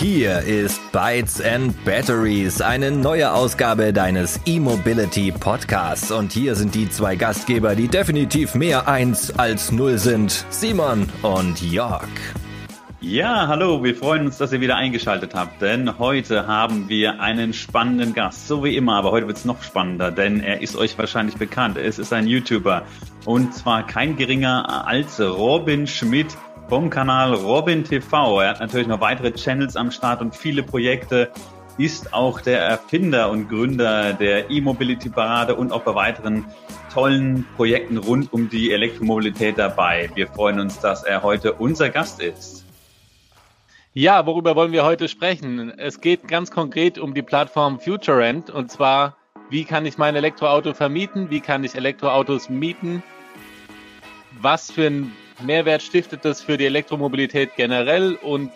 Hier ist Bytes and Batteries, eine neue Ausgabe deines E-Mobility Podcasts. Und hier sind die zwei Gastgeber, die definitiv mehr eins als null sind. Simon und Jörg. Ja, hallo, wir freuen uns, dass ihr wieder eingeschaltet habt, denn heute haben wir einen spannenden Gast, so wie immer, aber heute wird es noch spannender, denn er ist euch wahrscheinlich bekannt. Es ist ein YouTuber und zwar kein geringer als Robin Schmidt vom Kanal Robin TV. Er hat natürlich noch weitere Channels am Start und viele Projekte. Ist auch der Erfinder und Gründer der E-Mobility Parade und auch bei weiteren tollen Projekten rund um die Elektromobilität dabei. Wir freuen uns, dass er heute unser Gast ist. Ja, worüber wollen wir heute sprechen? Es geht ganz konkret um die Plattform FutureRent und zwar, wie kann ich mein Elektroauto vermieten? Wie kann ich Elektroautos mieten? Was für ein Mehrwert stiftet das für die Elektromobilität generell und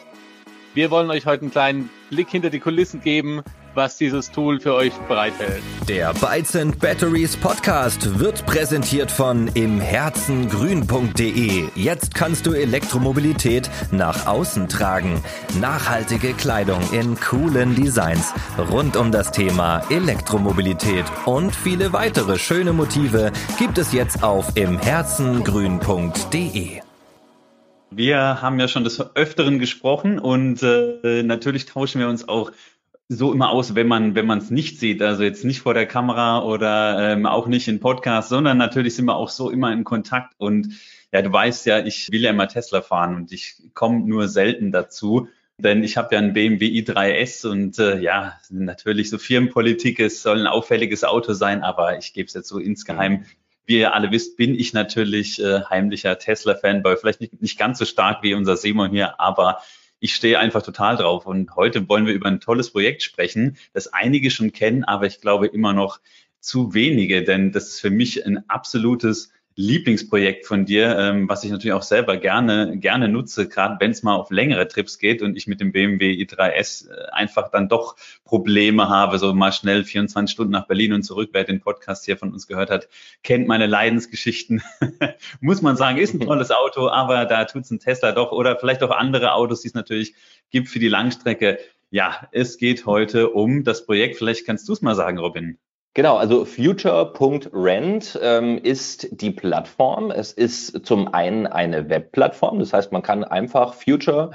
wir wollen euch heute einen kleinen Blick hinter die Kulissen geben, was dieses Tool für euch bereithält. Der Bytes and Batteries Podcast wird präsentiert von imherzengrün.de. Jetzt kannst du Elektromobilität nach außen tragen. Nachhaltige Kleidung in coolen Designs rund um das Thema Elektromobilität und viele weitere schöne Motive gibt es jetzt auf imherzengrün.de. Wir haben ja schon des Öfteren gesprochen und äh, natürlich tauschen wir uns auch so immer aus, wenn man wenn man es nicht sieht, also jetzt nicht vor der Kamera oder ähm, auch nicht in Podcast, sondern natürlich sind wir auch so immer in Kontakt und ja, du weißt ja, ich will ja immer Tesla fahren und ich komme nur selten dazu, denn ich habe ja einen BMW i3S und äh, ja, natürlich so Firmenpolitik, es soll ein auffälliges Auto sein, aber ich gebe es jetzt so insgeheim. Mhm. Wie ihr alle wisst, bin ich natürlich äh, heimlicher Tesla-Fanboy, vielleicht nicht, nicht ganz so stark wie unser Simon hier, aber ich stehe einfach total drauf. Und heute wollen wir über ein tolles Projekt sprechen, das einige schon kennen, aber ich glaube immer noch zu wenige, denn das ist für mich ein absolutes Lieblingsprojekt von dir, ähm, was ich natürlich auch selber gerne, gerne nutze, gerade wenn es mal auf längere Trips geht und ich mit dem BMW i3S äh, einfach dann doch Probleme habe, so mal schnell 24 Stunden nach Berlin und zurück. Wer den Podcast hier von uns gehört hat, kennt meine Leidensgeschichten. Muss man sagen, ist ein tolles Auto, aber da tut's ein Tesla doch oder vielleicht auch andere Autos, die es natürlich gibt für die Langstrecke. Ja, es geht heute um das Projekt. Vielleicht kannst du es mal sagen, Robin. Genau, also Future.rent ähm, ist die Plattform. Es ist zum einen eine Webplattform, das heißt, man kann einfach Future.rent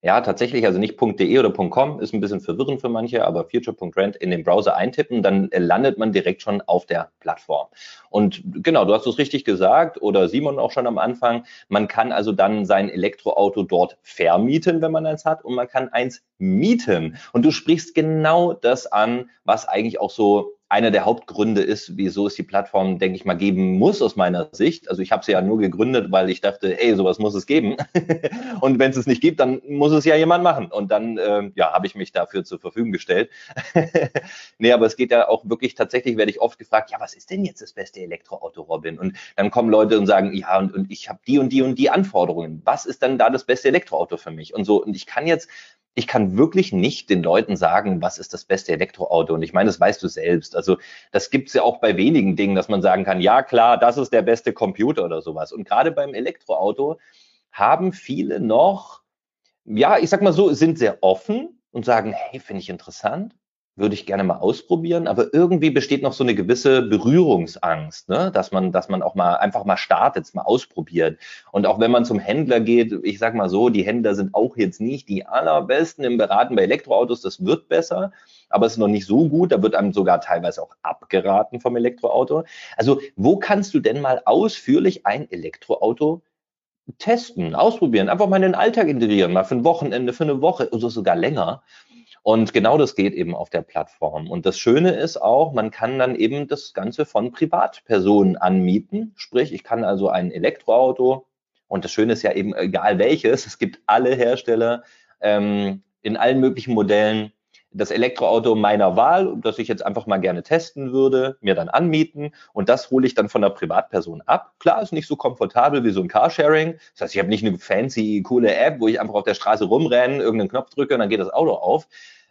ja, tatsächlich, also nicht .de oder .com, ist ein bisschen verwirrend für manche, aber future.rent in den Browser eintippen, dann landet man direkt schon auf der Plattform. Und genau, du hast es richtig gesagt oder Simon auch schon am Anfang, man kann also dann sein Elektroauto dort vermieten, wenn man eins hat, und man kann eins mieten. Und du sprichst genau das an, was eigentlich auch so einer der Hauptgründe ist, wieso es die Plattform, denke ich mal, geben muss aus meiner Sicht. Also ich habe sie ja nur gegründet, weil ich dachte, ey, sowas muss es geben. und wenn es es nicht gibt, dann muss es ja jemand machen. Und dann, äh, ja, habe ich mich dafür zur Verfügung gestellt. nee, aber es geht ja auch wirklich, tatsächlich werde ich oft gefragt, ja, was ist denn jetzt das beste Elektroauto, Robin? Und dann kommen Leute und sagen, ja, und, und ich habe die und die und die Anforderungen. Was ist dann da das beste Elektroauto für mich? Und so, und ich kann jetzt ich kann wirklich nicht den Leuten sagen, was ist das beste Elektroauto. Und ich meine, das weißt du selbst. Also das gibt es ja auch bei wenigen Dingen, dass man sagen kann, ja klar, das ist der beste Computer oder sowas. Und gerade beim Elektroauto haben viele noch, ja, ich sag mal so, sind sehr offen und sagen, hey, finde ich interessant würde ich gerne mal ausprobieren, aber irgendwie besteht noch so eine gewisse Berührungsangst, ne? dass man, dass man auch mal einfach mal startet, mal ausprobiert. Und auch wenn man zum Händler geht, ich sag mal so, die Händler sind auch jetzt nicht die allerbesten im Beraten bei Elektroautos, das wird besser, aber es ist noch nicht so gut, da wird einem sogar teilweise auch abgeraten vom Elektroauto. Also, wo kannst du denn mal ausführlich ein Elektroauto testen, ausprobieren, einfach mal in den Alltag integrieren, mal für ein Wochenende, für eine Woche oder sogar länger. Und genau das geht eben auf der Plattform. Und das Schöne ist auch, man kann dann eben das Ganze von Privatpersonen anmieten. Sprich, ich kann also ein Elektroauto, und das Schöne ist ja eben, egal welches, es gibt alle Hersteller ähm, in allen möglichen Modellen, das Elektroauto meiner Wahl, das ich jetzt einfach mal gerne testen würde, mir dann anmieten und das hole ich dann von der Privatperson ab. Klar, ist nicht so komfortabel wie so ein Carsharing. Das heißt, ich habe nicht eine fancy, coole App, wo ich einfach auf der Straße rumrenne, irgendeinen Knopf drücke und dann geht das Auto auf.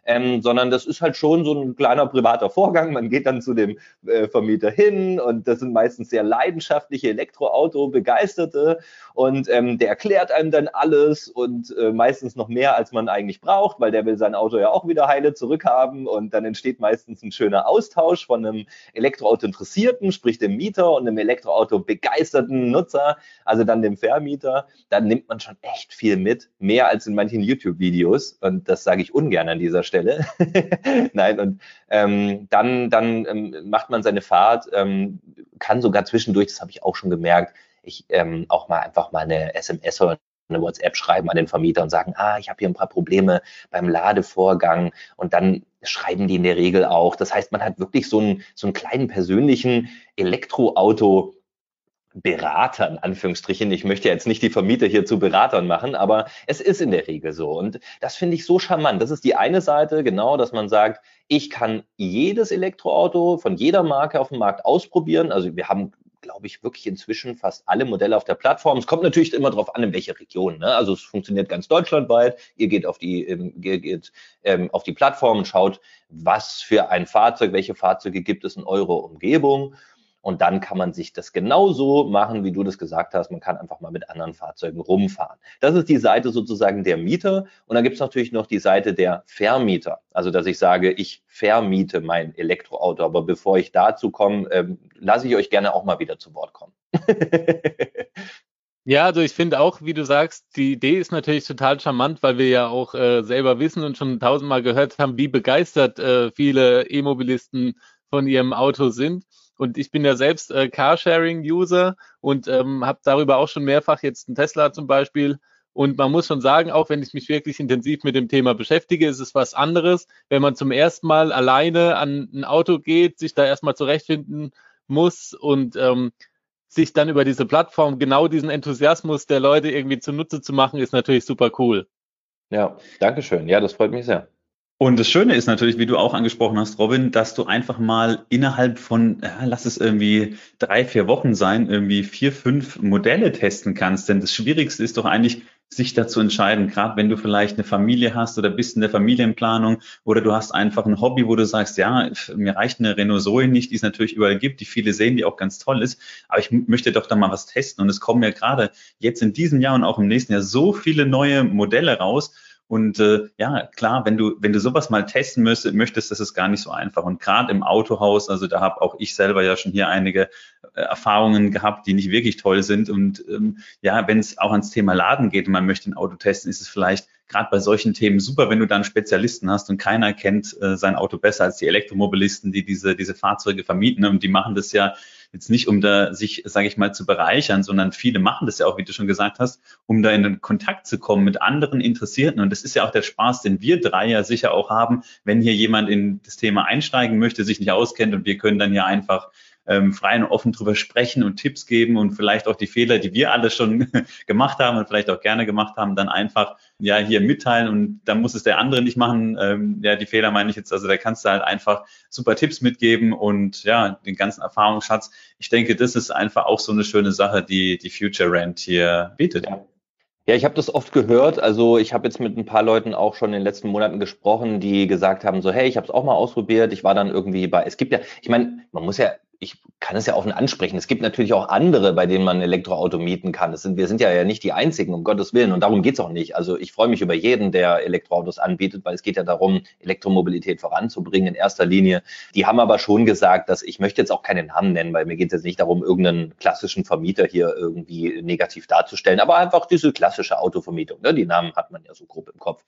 Ähm, sondern das ist halt schon so ein kleiner privater Vorgang. Man geht dann zu dem äh, Vermieter hin und das sind meistens sehr leidenschaftliche Elektroauto-Begeisterte und ähm, der erklärt einem dann alles und äh, meistens noch mehr, als man eigentlich braucht, weil der will sein Auto ja auch wieder heile zurückhaben und dann entsteht meistens ein schöner Austausch von einem Elektroauto-Interessierten, sprich dem Mieter und einem Elektroauto-begeisterten Nutzer, also dann dem Vermieter. Dann nimmt man schon echt viel mit, mehr als in manchen YouTube-Videos und das sage ich ungern an dieser Stelle. Nein, und ähm, dann, dann ähm, macht man seine Fahrt, ähm, kann sogar zwischendurch, das habe ich auch schon gemerkt, ich ähm, auch mal einfach mal eine SMS oder eine WhatsApp schreiben an den Vermieter und sagen, ah, ich habe hier ein paar Probleme beim Ladevorgang und dann schreiben die in der Regel auch. Das heißt, man hat wirklich so einen, so einen kleinen persönlichen Elektroauto Berater, in Anführungsstrichen. Ich möchte jetzt nicht die Vermieter hier zu Beratern machen, aber es ist in der Regel so. Und das finde ich so charmant. Das ist die eine Seite, genau, dass man sagt, ich kann jedes Elektroauto von jeder Marke auf dem Markt ausprobieren. Also wir haben glaube ich, wirklich inzwischen fast alle Modelle auf der Plattform. Es kommt natürlich immer darauf an, in welche Region. Ne? Also es funktioniert ganz deutschlandweit. Ihr geht auf die, ähm, geht, ähm, auf die Plattform und schaut, was für ein Fahrzeug, welche Fahrzeuge gibt es in eurer Umgebung. Und dann kann man sich das genauso machen, wie du das gesagt hast. Man kann einfach mal mit anderen Fahrzeugen rumfahren. Das ist die Seite sozusagen der Mieter. Und dann gibt es natürlich noch die Seite der Vermieter. Also, dass ich sage, ich vermiete mein Elektroauto. Aber bevor ich dazu komme, ähm, lasse ich euch gerne auch mal wieder zu Wort kommen. Ja, also ich finde auch, wie du sagst, die Idee ist natürlich total charmant, weil wir ja auch äh, selber wissen und schon tausendmal gehört haben, wie begeistert äh, viele E-Mobilisten von ihrem Auto sind. Und ich bin ja selbst äh, Carsharing-User und ähm, habe darüber auch schon mehrfach jetzt einen Tesla zum Beispiel. Und man muss schon sagen, auch wenn ich mich wirklich intensiv mit dem Thema beschäftige, ist es was anderes, wenn man zum ersten Mal alleine an ein Auto geht, sich da erstmal zurechtfinden muss und ähm, sich dann über diese Plattform genau diesen Enthusiasmus der Leute irgendwie zunutze zu machen, ist natürlich super cool. Ja, Dankeschön. Ja, das freut mich sehr. Und das Schöne ist natürlich, wie du auch angesprochen hast, Robin, dass du einfach mal innerhalb von, ja, lass es irgendwie drei, vier Wochen sein, irgendwie vier, fünf Modelle testen kannst. Denn das Schwierigste ist doch eigentlich, sich dazu entscheiden, gerade wenn du vielleicht eine Familie hast oder bist in der Familienplanung oder du hast einfach ein Hobby, wo du sagst, ja, mir reicht eine Renault Zoe nicht, die es natürlich überall gibt, die viele sehen, die auch ganz toll ist, aber ich möchte doch da mal was testen. Und es kommen ja gerade jetzt in diesem Jahr und auch im nächsten Jahr so viele neue Modelle raus, und äh, ja, klar, wenn du, wenn du sowas mal testen müsst, möchtest, das ist gar nicht so einfach. Und gerade im Autohaus, also da habe auch ich selber ja schon hier einige äh, Erfahrungen gehabt, die nicht wirklich toll sind. Und ähm, ja, wenn es auch ans Thema Laden geht und man möchte ein Auto testen, ist es vielleicht gerade bei solchen Themen super, wenn du dann Spezialisten hast und keiner kennt äh, sein Auto besser als die Elektromobilisten, die diese, diese Fahrzeuge vermieten. Und die machen das ja jetzt nicht, um da sich, sage ich mal, zu bereichern, sondern viele machen das ja auch, wie du schon gesagt hast, um da in den Kontakt zu kommen mit anderen Interessierten. Und das ist ja auch der Spaß, den wir drei ja sicher auch haben, wenn hier jemand in das Thema einsteigen möchte, sich nicht auskennt und wir können dann ja einfach ähm, frei und offen drüber sprechen und Tipps geben und vielleicht auch die Fehler, die wir alle schon gemacht haben und vielleicht auch gerne gemacht haben, dann einfach ja hier mitteilen und dann muss es der andere nicht machen. Ähm, ja, die Fehler meine ich jetzt, also da kannst du halt einfach super Tipps mitgeben und ja, den ganzen Erfahrungsschatz. Ich denke, das ist einfach auch so eine schöne Sache, die die Future Rent hier bietet. Ja. Ja, ich habe das oft gehört. Also ich habe jetzt mit ein paar Leuten auch schon in den letzten Monaten gesprochen, die gesagt haben, so hey, ich habe es auch mal ausprobiert. Ich war dann irgendwie bei, es gibt ja, ich meine, man muss ja ich kann es ja offen ansprechen. Es gibt natürlich auch andere, bei denen man Elektroauto mieten kann. Sind, wir sind ja, ja nicht die Einzigen, um Gottes Willen. Und darum geht's auch nicht. Also ich freue mich über jeden, der Elektroautos anbietet, weil es geht ja darum, Elektromobilität voranzubringen in erster Linie. Die haben aber schon gesagt, dass ich möchte jetzt auch keinen Namen nennen, weil mir geht es jetzt nicht darum, irgendeinen klassischen Vermieter hier irgendwie negativ darzustellen, aber einfach diese klassische Autovermietung. Ne? Die Namen hat man ja so grob im Kopf.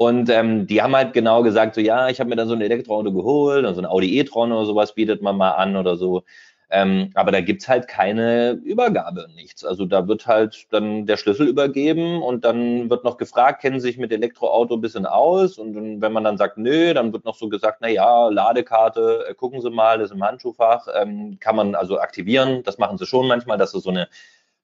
Und ähm, die haben halt genau gesagt, so ja, ich habe mir dann so ein Elektroauto geholt und so ein Audi e-tron oder sowas bietet man mal an oder so. Ähm, aber da gibt's halt keine Übergabe, nichts. Also da wird halt dann der Schlüssel übergeben und dann wird noch gefragt, kennen Sie sich mit Elektroauto ein bisschen aus? Und wenn man dann sagt, nö, dann wird noch so gesagt, na ja, Ladekarte, äh, gucken Sie mal, ist im Handschuhfach, ähm, kann man also aktivieren. Das machen sie schon manchmal, dass sie so eine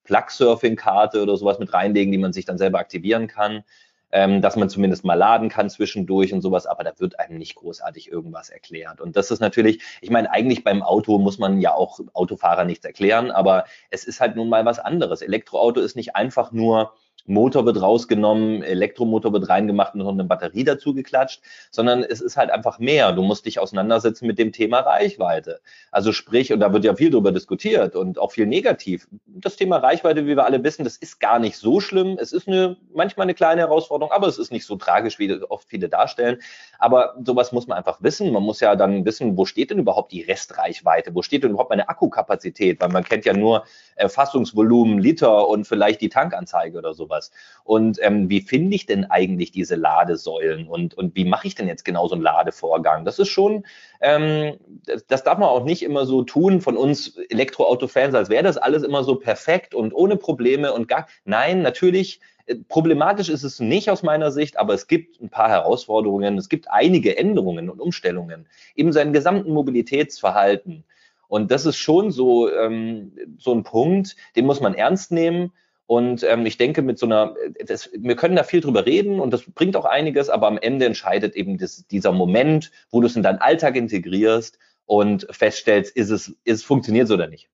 Plug-Surfing-Karte oder sowas mit reinlegen, die man sich dann selber aktivieren kann ähm, dass man zumindest mal laden kann zwischendurch und sowas, aber da wird einem nicht großartig irgendwas erklärt. Und das ist natürlich, ich meine, eigentlich beim Auto muss man ja auch Autofahrer nichts erklären, aber es ist halt nun mal was anderes. Elektroauto ist nicht einfach nur Motor wird rausgenommen, Elektromotor wird reingemacht und noch eine Batterie dazu geklatscht, sondern es ist halt einfach mehr. Du musst dich auseinandersetzen mit dem Thema Reichweite. Also sprich, und da wird ja viel drüber diskutiert und auch viel negativ. Das Thema Reichweite, wie wir alle wissen, das ist gar nicht so schlimm. Es ist eine, manchmal eine kleine Herausforderung, aber es ist nicht so tragisch, wie oft viele darstellen. Aber sowas muss man einfach wissen. Man muss ja dann wissen, wo steht denn überhaupt die Restreichweite? Wo steht denn überhaupt meine Akkukapazität? Weil man kennt ja nur Erfassungsvolumen, Liter und vielleicht die Tankanzeige oder sowas. Und ähm, wie finde ich denn eigentlich diese Ladesäulen und, und wie mache ich denn jetzt genau so einen Ladevorgang? Das ist schon, ähm, das, das darf man auch nicht immer so tun von uns Elektroauto-Fans, als wäre das alles immer so perfekt und ohne Probleme und gar. Nein, natürlich äh, Problematisch ist es nicht aus meiner Sicht, aber es gibt ein paar Herausforderungen. Es gibt einige Änderungen und Umstellungen. Eben sein gesamten Mobilitätsverhalten. Und das ist schon so, ähm, so ein Punkt, den muss man ernst nehmen. Und ähm, ich denke, mit so einer, das, wir können da viel drüber reden und das bringt auch einiges, aber am Ende entscheidet eben das, dieser Moment, wo du es in deinen Alltag integrierst und feststellst, ist es, ist es funktioniert oder nicht.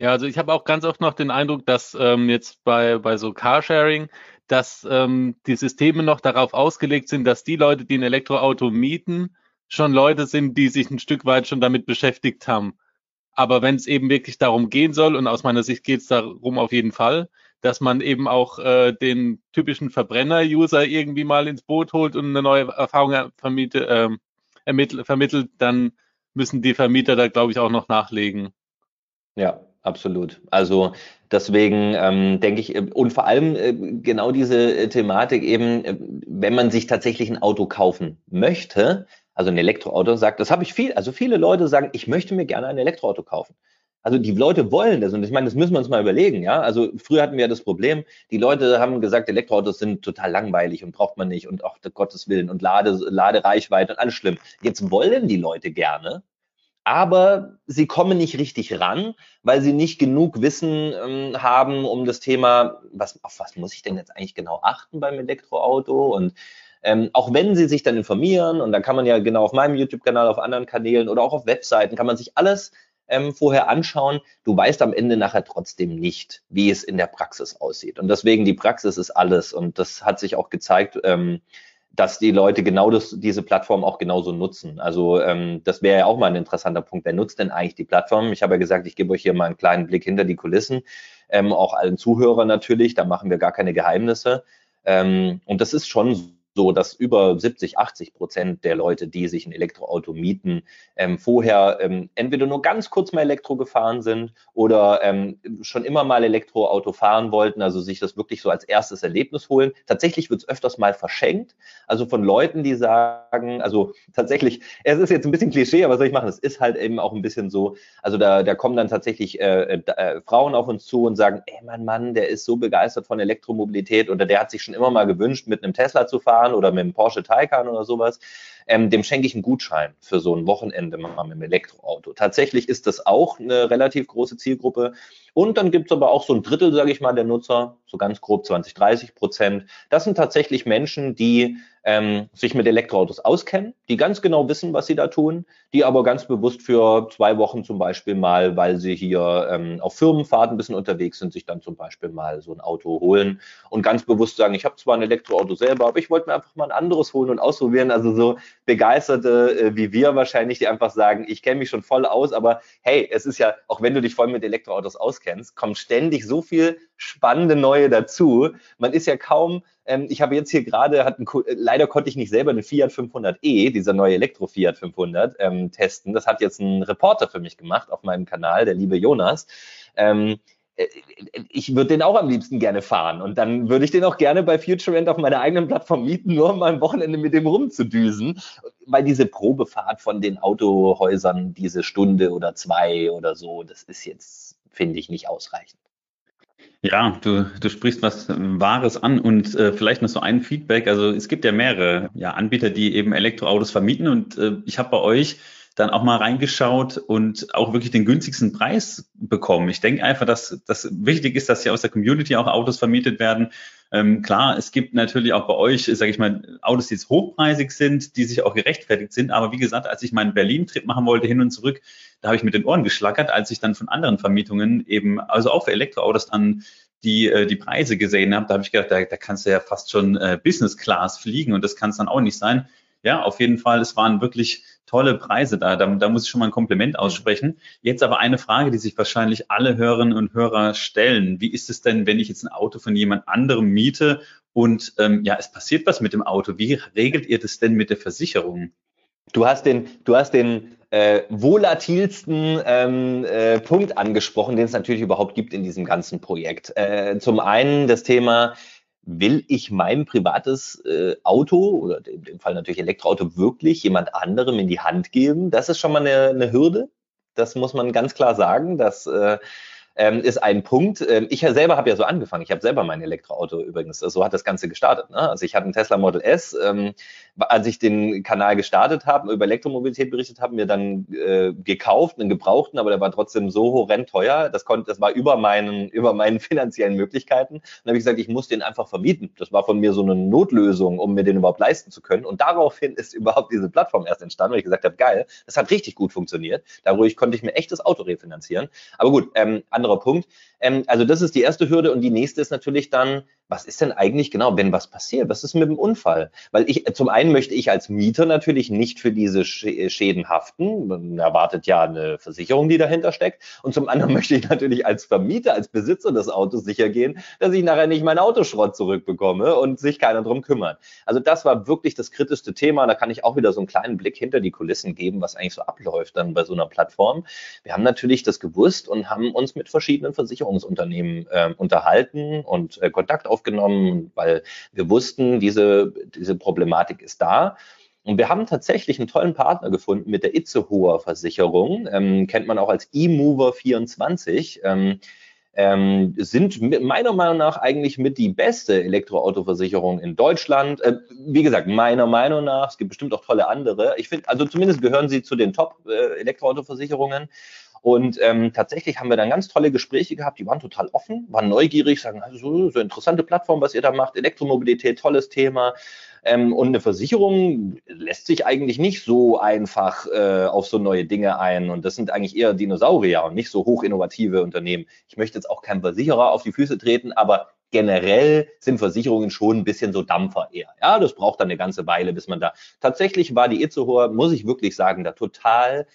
Ja, also ich habe auch ganz oft noch den Eindruck, dass ähm, jetzt bei, bei so Carsharing, dass ähm, die Systeme noch darauf ausgelegt sind, dass die Leute, die ein Elektroauto mieten, schon Leute sind, die sich ein Stück weit schon damit beschäftigt haben. Aber wenn es eben wirklich darum gehen soll, und aus meiner Sicht geht es darum auf jeden Fall, dass man eben auch äh, den typischen Verbrenner-User irgendwie mal ins Boot holt und eine neue Erfahrung vermiete, äh, ermittelt, vermittelt, dann müssen die Vermieter da, glaube ich, auch noch nachlegen. Ja, absolut. Also deswegen ähm, denke ich, äh, und vor allem äh, genau diese äh, Thematik eben, äh, wenn man sich tatsächlich ein Auto kaufen möchte, also ein Elektroauto, sagt, das habe ich viel, also viele Leute sagen, ich möchte mir gerne ein Elektroauto kaufen. Also die Leute wollen das und ich meine, das müssen wir uns mal überlegen, ja. Also früher hatten wir das Problem, die Leute haben gesagt, Elektroautos sind total langweilig und braucht man nicht und auch Gottes Willen und Lade, Ladereichweite und alles schlimm. Jetzt wollen die Leute gerne, aber sie kommen nicht richtig ran, weil sie nicht genug Wissen ähm, haben um das Thema, was, auf was muss ich denn jetzt eigentlich genau achten beim Elektroauto und ähm, auch wenn sie sich dann informieren, und da kann man ja genau auf meinem YouTube-Kanal, auf anderen Kanälen oder auch auf Webseiten, kann man sich alles ähm, vorher anschauen. Du weißt am Ende nachher trotzdem nicht, wie es in der Praxis aussieht. Und deswegen die Praxis ist alles. Und das hat sich auch gezeigt, ähm, dass die Leute genau das, diese Plattform auch genauso nutzen. Also ähm, das wäre ja auch mal ein interessanter Punkt. Wer nutzt denn eigentlich die Plattform? Ich habe ja gesagt, ich gebe euch hier mal einen kleinen Blick hinter die Kulissen. Ähm, auch allen Zuhörern natürlich, da machen wir gar keine Geheimnisse. Ähm, und das ist schon so dass über 70, 80 Prozent der Leute, die sich ein Elektroauto mieten, ähm, vorher ähm, entweder nur ganz kurz mal Elektro gefahren sind oder ähm, schon immer mal Elektroauto fahren wollten, also sich das wirklich so als erstes Erlebnis holen. Tatsächlich wird es öfters mal verschenkt, also von Leuten, die sagen, also tatsächlich, es ist jetzt ein bisschen Klischee, aber soll ich machen? Es ist halt eben auch ein bisschen so, also da, da kommen dann tatsächlich äh, äh, Frauen auf uns zu und sagen, ey, mein Mann, der ist so begeistert von Elektromobilität oder der hat sich schon immer mal gewünscht, mit einem Tesla zu fahren fahren oder mit dem Porsche Taycan oder sowas, ähm, dem schenke ich einen Gutschein für so ein Wochenende mal mit dem Elektroauto. Tatsächlich ist das auch eine relativ große Zielgruppe. Und dann gibt es aber auch so ein Drittel, sage ich mal, der Nutzer, so ganz grob 20, 30 Prozent. Das sind tatsächlich Menschen, die ähm, sich mit Elektroautos auskennen, die ganz genau wissen, was sie da tun, die aber ganz bewusst für zwei Wochen zum Beispiel mal, weil sie hier ähm, auf Firmenfahrten ein bisschen unterwegs sind, sich dann zum Beispiel mal so ein Auto holen und ganz bewusst sagen, ich habe zwar ein Elektroauto selber, aber ich wollte mir einfach mal ein anderes holen und ausprobieren. Also so Begeisterte äh, wie wir wahrscheinlich, die einfach sagen, ich kenne mich schon voll aus, aber hey, es ist ja, auch wenn du dich voll mit Elektroautos auskennst, kommt ständig so viel spannende neue dazu. Man ist ja kaum, ähm, ich habe jetzt hier gerade, ein, leider konnte ich nicht selber den Fiat 500e, dieser neue Elektro Fiat 500, ähm, testen. Das hat jetzt ein Reporter für mich gemacht auf meinem Kanal, der liebe Jonas. Ähm, äh, ich würde den auch am liebsten gerne fahren und dann würde ich den auch gerne bei FutureEnd auf meiner eigenen Plattform mieten, nur um mal am Wochenende mit dem rumzudüsen, weil diese Probefahrt von den Autohäusern, diese Stunde oder zwei oder so, das ist jetzt, finde ich, nicht ausreichend. Ja, du, du sprichst was Wahres an und äh, vielleicht noch so ein Feedback. Also es gibt ja mehrere ja, Anbieter, die eben Elektroautos vermieten und äh, ich habe bei euch dann auch mal reingeschaut und auch wirklich den günstigsten Preis bekommen. Ich denke einfach, dass das wichtig ist, dass hier aus der Community auch Autos vermietet werden. Ähm, klar, es gibt natürlich auch bei euch, sage ich mal, Autos, die jetzt hochpreisig sind, die sich auch gerechtfertigt sind. Aber wie gesagt, als ich meinen Berlin-Trip machen wollte, hin und zurück, da habe ich mit den Ohren geschlackert, als ich dann von anderen Vermietungen eben, also auch für Elektroautos dann die, äh, die Preise gesehen habe, da habe ich gedacht, da, da kannst du ja fast schon äh, Business Class fliegen und das kann es dann auch nicht sein. Ja, auf jeden Fall, es waren wirklich tolle Preise da. da. Da muss ich schon mal ein Kompliment aussprechen. Jetzt aber eine Frage, die sich wahrscheinlich alle Hörerinnen und Hörer stellen. Wie ist es denn, wenn ich jetzt ein Auto von jemand anderem miete und ähm, ja, es passiert was mit dem Auto? Wie regelt ihr das denn mit der Versicherung? Du hast den, du hast den äh, volatilsten ähm, äh, Punkt angesprochen, den es natürlich überhaupt gibt in diesem ganzen Projekt. Äh, zum einen das Thema, will ich mein privates äh, Auto oder in dem Fall natürlich Elektroauto wirklich jemand anderem in die Hand geben? Das ist schon mal eine, eine Hürde. Das muss man ganz klar sagen. dass äh, ähm, ist ein Punkt. Ähm, ich selber habe ja so angefangen. Ich habe selber mein Elektroauto übrigens. So hat das Ganze gestartet. Ne? Also ich hatte einen Tesla Model S. Ähm, als ich den Kanal gestartet habe, über Elektromobilität berichtet habe, mir dann äh, gekauft, einen gebrauchten, aber der war trotzdem so horrend teuer. Das konnte, das war über meinen, über meinen finanziellen Möglichkeiten. Und dann habe ich gesagt, ich muss den einfach vermieten. Das war von mir so eine Notlösung, um mir den überhaupt leisten zu können. Und daraufhin ist überhaupt diese Plattform erst entstanden, weil ich gesagt habe, geil, das hat richtig gut funktioniert. Dadurch konnte ich mir echtes Auto refinanzieren. Aber gut, ähm, anderer Punkt. Ähm, also das ist die erste Hürde und die nächste ist natürlich dann, was ist denn eigentlich genau, wenn was passiert? Was ist mit dem Unfall? Weil ich, zum einen möchte ich als Mieter natürlich nicht für diese Schäden haften. Man erwartet ja eine Versicherung, die dahinter steckt. Und zum anderen möchte ich natürlich als Vermieter, als Besitzer des Autos sicher gehen, dass ich nachher nicht meinen Autoschrott zurückbekomme und sich keiner drum kümmert. Also das war wirklich das kritischste Thema. Da kann ich auch wieder so einen kleinen Blick hinter die Kulissen geben, was eigentlich so abläuft dann bei so einer Plattform. Wir haben natürlich das gewusst und haben uns mit verschiedenen Versicherungsunternehmen äh, unterhalten und äh, Kontakt aufgenommen, weil wir wussten, diese, diese Problematik ist da. Und wir haben tatsächlich einen tollen Partner gefunden mit der Itzehoer Versicherung, ähm, kennt man auch als eMover24. Ähm, ähm, sind meiner Meinung nach eigentlich mit die beste Elektroautoversicherung in Deutschland. Äh, wie gesagt, meiner Meinung nach, es gibt bestimmt auch tolle andere. Ich finde, also zumindest gehören sie zu den Top-Elektroautoversicherungen. Äh, und ähm, tatsächlich haben wir dann ganz tolle Gespräche gehabt, die waren total offen, waren neugierig, sagen, also so interessante Plattform, was ihr da macht, Elektromobilität, tolles Thema. Ähm, und eine Versicherung lässt sich eigentlich nicht so einfach äh, auf so neue Dinge ein. Und das sind eigentlich eher Dinosaurier und nicht so hochinnovative Unternehmen. Ich möchte jetzt auch keinem Versicherer auf die Füße treten, aber generell sind Versicherungen schon ein bisschen so Dampfer eher. Ja, das braucht dann eine ganze Weile, bis man da. Tatsächlich war die Itzehoer, muss ich wirklich sagen, da total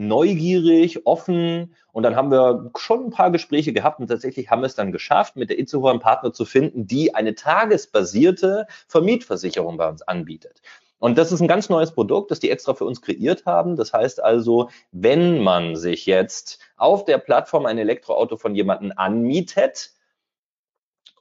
neugierig, offen und dann haben wir schon ein paar Gespräche gehabt und tatsächlich haben wir es dann geschafft, mit der Itzehoer einen Partner zu finden, die eine tagesbasierte Vermietversicherung bei uns anbietet. Und das ist ein ganz neues Produkt, das die extra für uns kreiert haben. Das heißt also, wenn man sich jetzt auf der Plattform ein Elektroauto von jemandem anmietet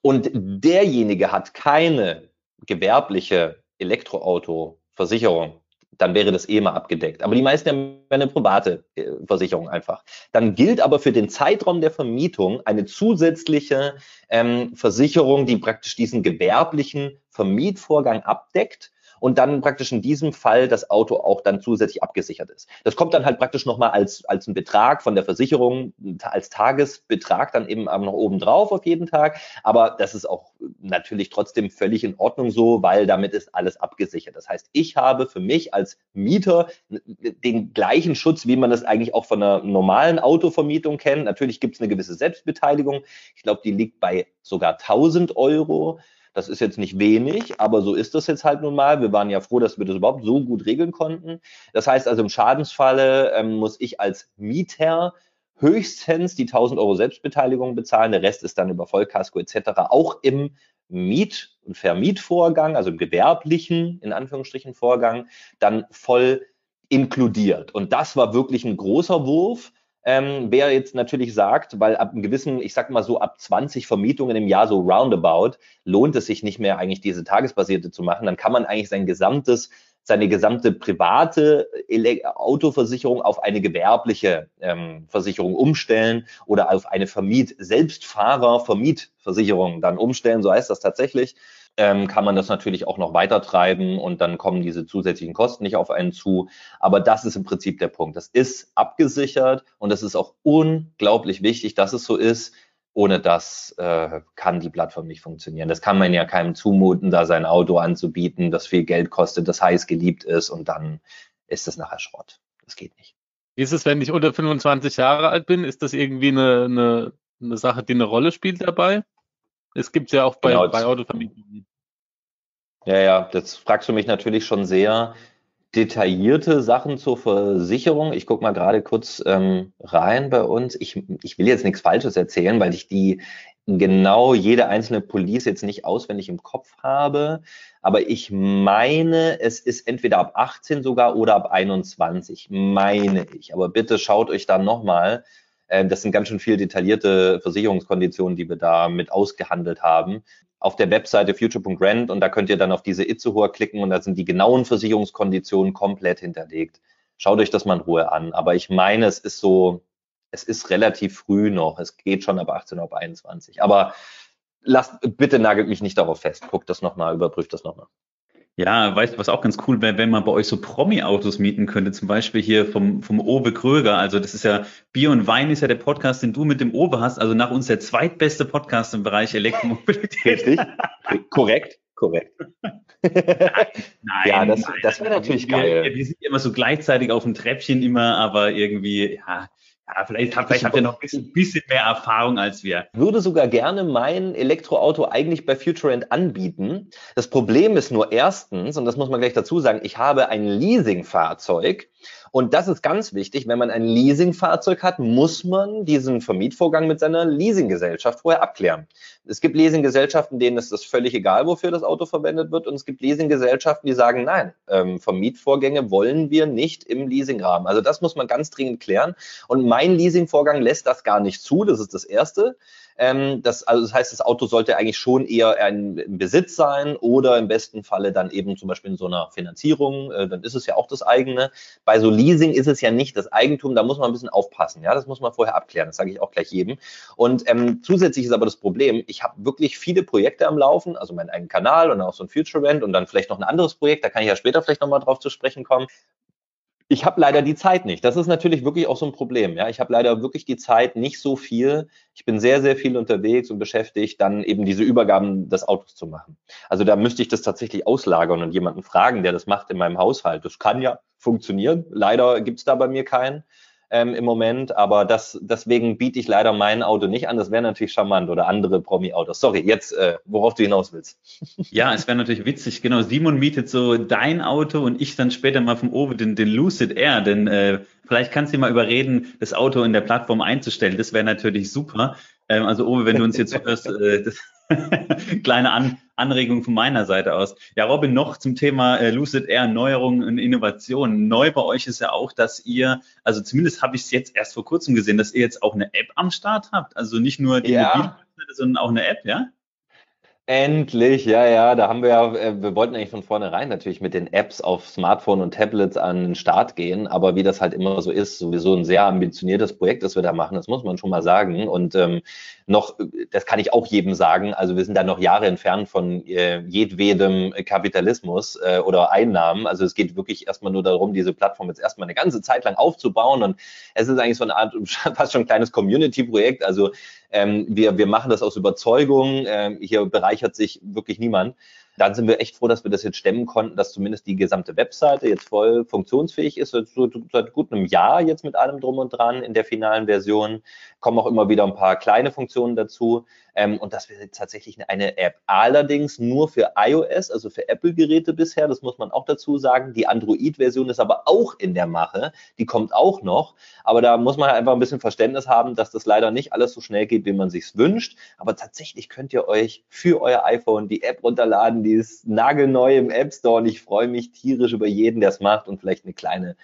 und derjenige hat keine gewerbliche Elektroautoversicherung, dann wäre das eh mal abgedeckt. Aber die meisten haben eine private äh, Versicherung einfach. Dann gilt aber für den Zeitraum der Vermietung eine zusätzliche ähm, Versicherung, die praktisch diesen gewerblichen Vermietvorgang abdeckt und dann praktisch in diesem Fall das Auto auch dann zusätzlich abgesichert ist. Das kommt dann halt praktisch nochmal als, als ein Betrag von der Versicherung, als Tagesbetrag dann eben noch oben drauf auf jeden Tag. Aber das ist auch natürlich trotzdem völlig in Ordnung so, weil damit ist alles abgesichert. Das heißt, ich habe für mich als Mieter den gleichen Schutz, wie man das eigentlich auch von einer normalen Autovermietung kennt. Natürlich gibt es eine gewisse Selbstbeteiligung. Ich glaube, die liegt bei sogar 1000 Euro. Das ist jetzt nicht wenig, aber so ist das jetzt halt nun mal. Wir waren ja froh, dass wir das überhaupt so gut regeln konnten. Das heißt also, im Schadensfalle ähm, muss ich als Mieter höchstens die 1000 Euro Selbstbeteiligung bezahlen. Der Rest ist dann über Vollkasko etc. auch im Miet- und Vermietvorgang, also im gewerblichen, in Anführungsstrichen, Vorgang, dann voll inkludiert. Und das war wirklich ein großer Wurf. Ähm, wer jetzt natürlich sagt, weil ab einem gewissen, ich sag mal so ab 20 Vermietungen im Jahr so roundabout, lohnt es sich nicht mehr eigentlich diese tagesbasierte zu machen, dann kann man eigentlich sein gesamtes seine gesamte private Autoversicherung auf eine gewerbliche ähm, Versicherung umstellen oder auf eine Vermiet Selbstfahrer Vermietversicherung dann umstellen, so heißt das tatsächlich ähm, kann man das natürlich auch noch weiter treiben und dann kommen diese zusätzlichen Kosten nicht auf einen zu. Aber das ist im Prinzip der Punkt. Das ist abgesichert und es ist auch unglaublich wichtig, dass es so ist. Ohne das äh, kann die Plattform nicht funktionieren. Das kann man ja keinem zumuten, da sein Auto anzubieten, das viel Geld kostet, das heiß geliebt ist und dann ist es nachher Schrott. Das geht nicht. Wie ist es, wenn ich unter 25 Jahre alt bin? Ist das irgendwie eine, eine eine Sache, die eine Rolle spielt dabei? Es gibt ja auch bei, genau, bei Autovermietungen. Ja, ja, das fragst du mich natürlich schon sehr detaillierte Sachen zur Versicherung. Ich gucke mal gerade kurz ähm, rein bei uns. Ich, ich will jetzt nichts Falsches erzählen, weil ich die genau jede einzelne Police jetzt nicht auswendig im Kopf habe. Aber ich meine, es ist entweder ab 18 sogar oder ab 21, meine ich. Aber bitte schaut euch dann nochmal. Äh, das sind ganz schön viel detaillierte Versicherungskonditionen, die wir da mit ausgehandelt haben auf der Webseite future.rent und da könnt ihr dann auf diese Itzehoer klicken und da sind die genauen Versicherungskonditionen komplett hinterlegt. Schaut euch das mal in Ruhe an. Aber ich meine, es ist so, es ist relativ früh noch. Es geht schon ab 18 ab 21. Aber lasst, bitte nagelt mich nicht darauf fest. Guckt das nochmal, überprüft das nochmal. Ja, weißt du, was auch ganz cool wäre, wenn man bei euch so Promi-Autos mieten könnte, zum Beispiel hier vom, vom Owe Kröger. Also das ist ja, Bier und Wein ist ja der Podcast, den du mit dem Owe hast. Also nach uns der zweitbeste Podcast im Bereich Elektromobilität. Richtig, korrekt, korrekt. nein, ja, das, das wäre natürlich wir, geil. Wir sind immer so gleichzeitig auf dem Treppchen immer, aber irgendwie, ja, ja, vielleicht, habt, vielleicht habt ihr noch ein bisschen, bisschen, mehr Erfahrung als wir. Würde sogar gerne mein Elektroauto eigentlich bei FutureEnd anbieten. Das Problem ist nur erstens, und das muss man gleich dazu sagen, ich habe ein Leasingfahrzeug und das ist ganz wichtig. Wenn man ein Leasingfahrzeug hat, muss man diesen Vermietvorgang mit seiner Leasinggesellschaft vorher abklären. Es gibt Leasinggesellschaften, denen ist das völlig egal, wofür das Auto verwendet wird. Und es gibt Leasinggesellschaften, die sagen, nein, ähm, Vermietvorgänge wollen wir nicht im Leasingrahmen. Also das muss man ganz dringend klären. Und mein Leasingvorgang lässt das gar nicht zu. Das ist das Erste. Ähm, das, also das heißt, das Auto sollte eigentlich schon eher ein, im Besitz sein oder im besten Falle dann eben zum Beispiel in so einer Finanzierung. Äh, dann ist es ja auch das eigene. Bei so Leasing ist es ja nicht das Eigentum. Da muss man ein bisschen aufpassen. Ja, das muss man vorher abklären. Das sage ich auch gleich jedem. Und ähm, zusätzlich ist aber das Problem, ich habe wirklich viele Projekte am Laufen, also meinen eigenen Kanal und auch so ein Future Rent und dann vielleicht noch ein anderes Projekt. Da kann ich ja später vielleicht nochmal drauf zu sprechen kommen ich habe leider die Zeit nicht. Das ist natürlich wirklich auch so ein Problem. Ja, ich habe leider wirklich die Zeit nicht so viel. Ich bin sehr, sehr viel unterwegs und beschäftigt, dann eben diese Übergaben des Autos zu machen. Also da müsste ich das tatsächlich auslagern und jemanden fragen, der das macht in meinem Haushalt. Das kann ja funktionieren. Leider gibt es da bei mir keinen ähm, im Moment, aber das, deswegen biete ich leider mein Auto nicht an. Das wäre natürlich charmant oder andere Promi-Autos. Sorry, jetzt, äh, worauf du hinaus willst. Ja, es wäre natürlich witzig. Genau, Simon mietet so dein Auto und ich dann später mal vom Owe den, den Lucid Air, denn äh, vielleicht kannst du mal überreden, das Auto in der Plattform einzustellen. Das wäre natürlich super. Ähm, also Owe, wenn du uns jetzt hörst, äh, das, Kleine An Anregung von meiner Seite aus. Ja, Robin, noch zum Thema äh, Lucid Air, Neuerungen und Innovationen. Neu bei euch ist ja auch, dass ihr, also zumindest habe ich es jetzt erst vor kurzem gesehen, dass ihr jetzt auch eine App am Start habt. Also nicht nur die ja. Mobilseite, sondern auch eine App, ja? Endlich, ja, ja, da haben wir ja, äh, wir wollten eigentlich von vornherein natürlich mit den Apps auf Smartphone und Tablets an den Start gehen, aber wie das halt immer so ist, sowieso ein sehr ambitioniertes Projekt, das wir da machen, das muss man schon mal sagen. Und ähm, noch, das kann ich auch jedem sagen, also wir sind da noch Jahre entfernt von äh, jedwedem Kapitalismus äh, oder Einnahmen. Also es geht wirklich erstmal nur darum, diese Plattform jetzt erstmal eine ganze Zeit lang aufzubauen. Und es ist eigentlich so eine Art, fast schon ein kleines Community-Projekt. Also ähm, wir, wir machen das aus Überzeugung. Ähm, hier bereichert sich wirklich niemand dann sind wir echt froh, dass wir das jetzt stemmen konnten, dass zumindest die gesamte Webseite jetzt voll funktionsfähig ist. Seit, seit gut einem Jahr jetzt mit allem drum und dran in der finalen Version. Kommen auch immer wieder ein paar kleine Funktionen dazu. Ähm, und das wäre tatsächlich eine App. Allerdings nur für iOS, also für Apple-Geräte bisher. Das muss man auch dazu sagen. Die Android-Version ist aber auch in der Mache. Die kommt auch noch. Aber da muss man halt einfach ein bisschen Verständnis haben, dass das leider nicht alles so schnell geht, wie man sich wünscht. Aber tatsächlich könnt ihr euch für euer iPhone die App runterladen, die ist nagelneu im App Store und ich freue mich tierisch über jeden, der es macht und vielleicht eine kleine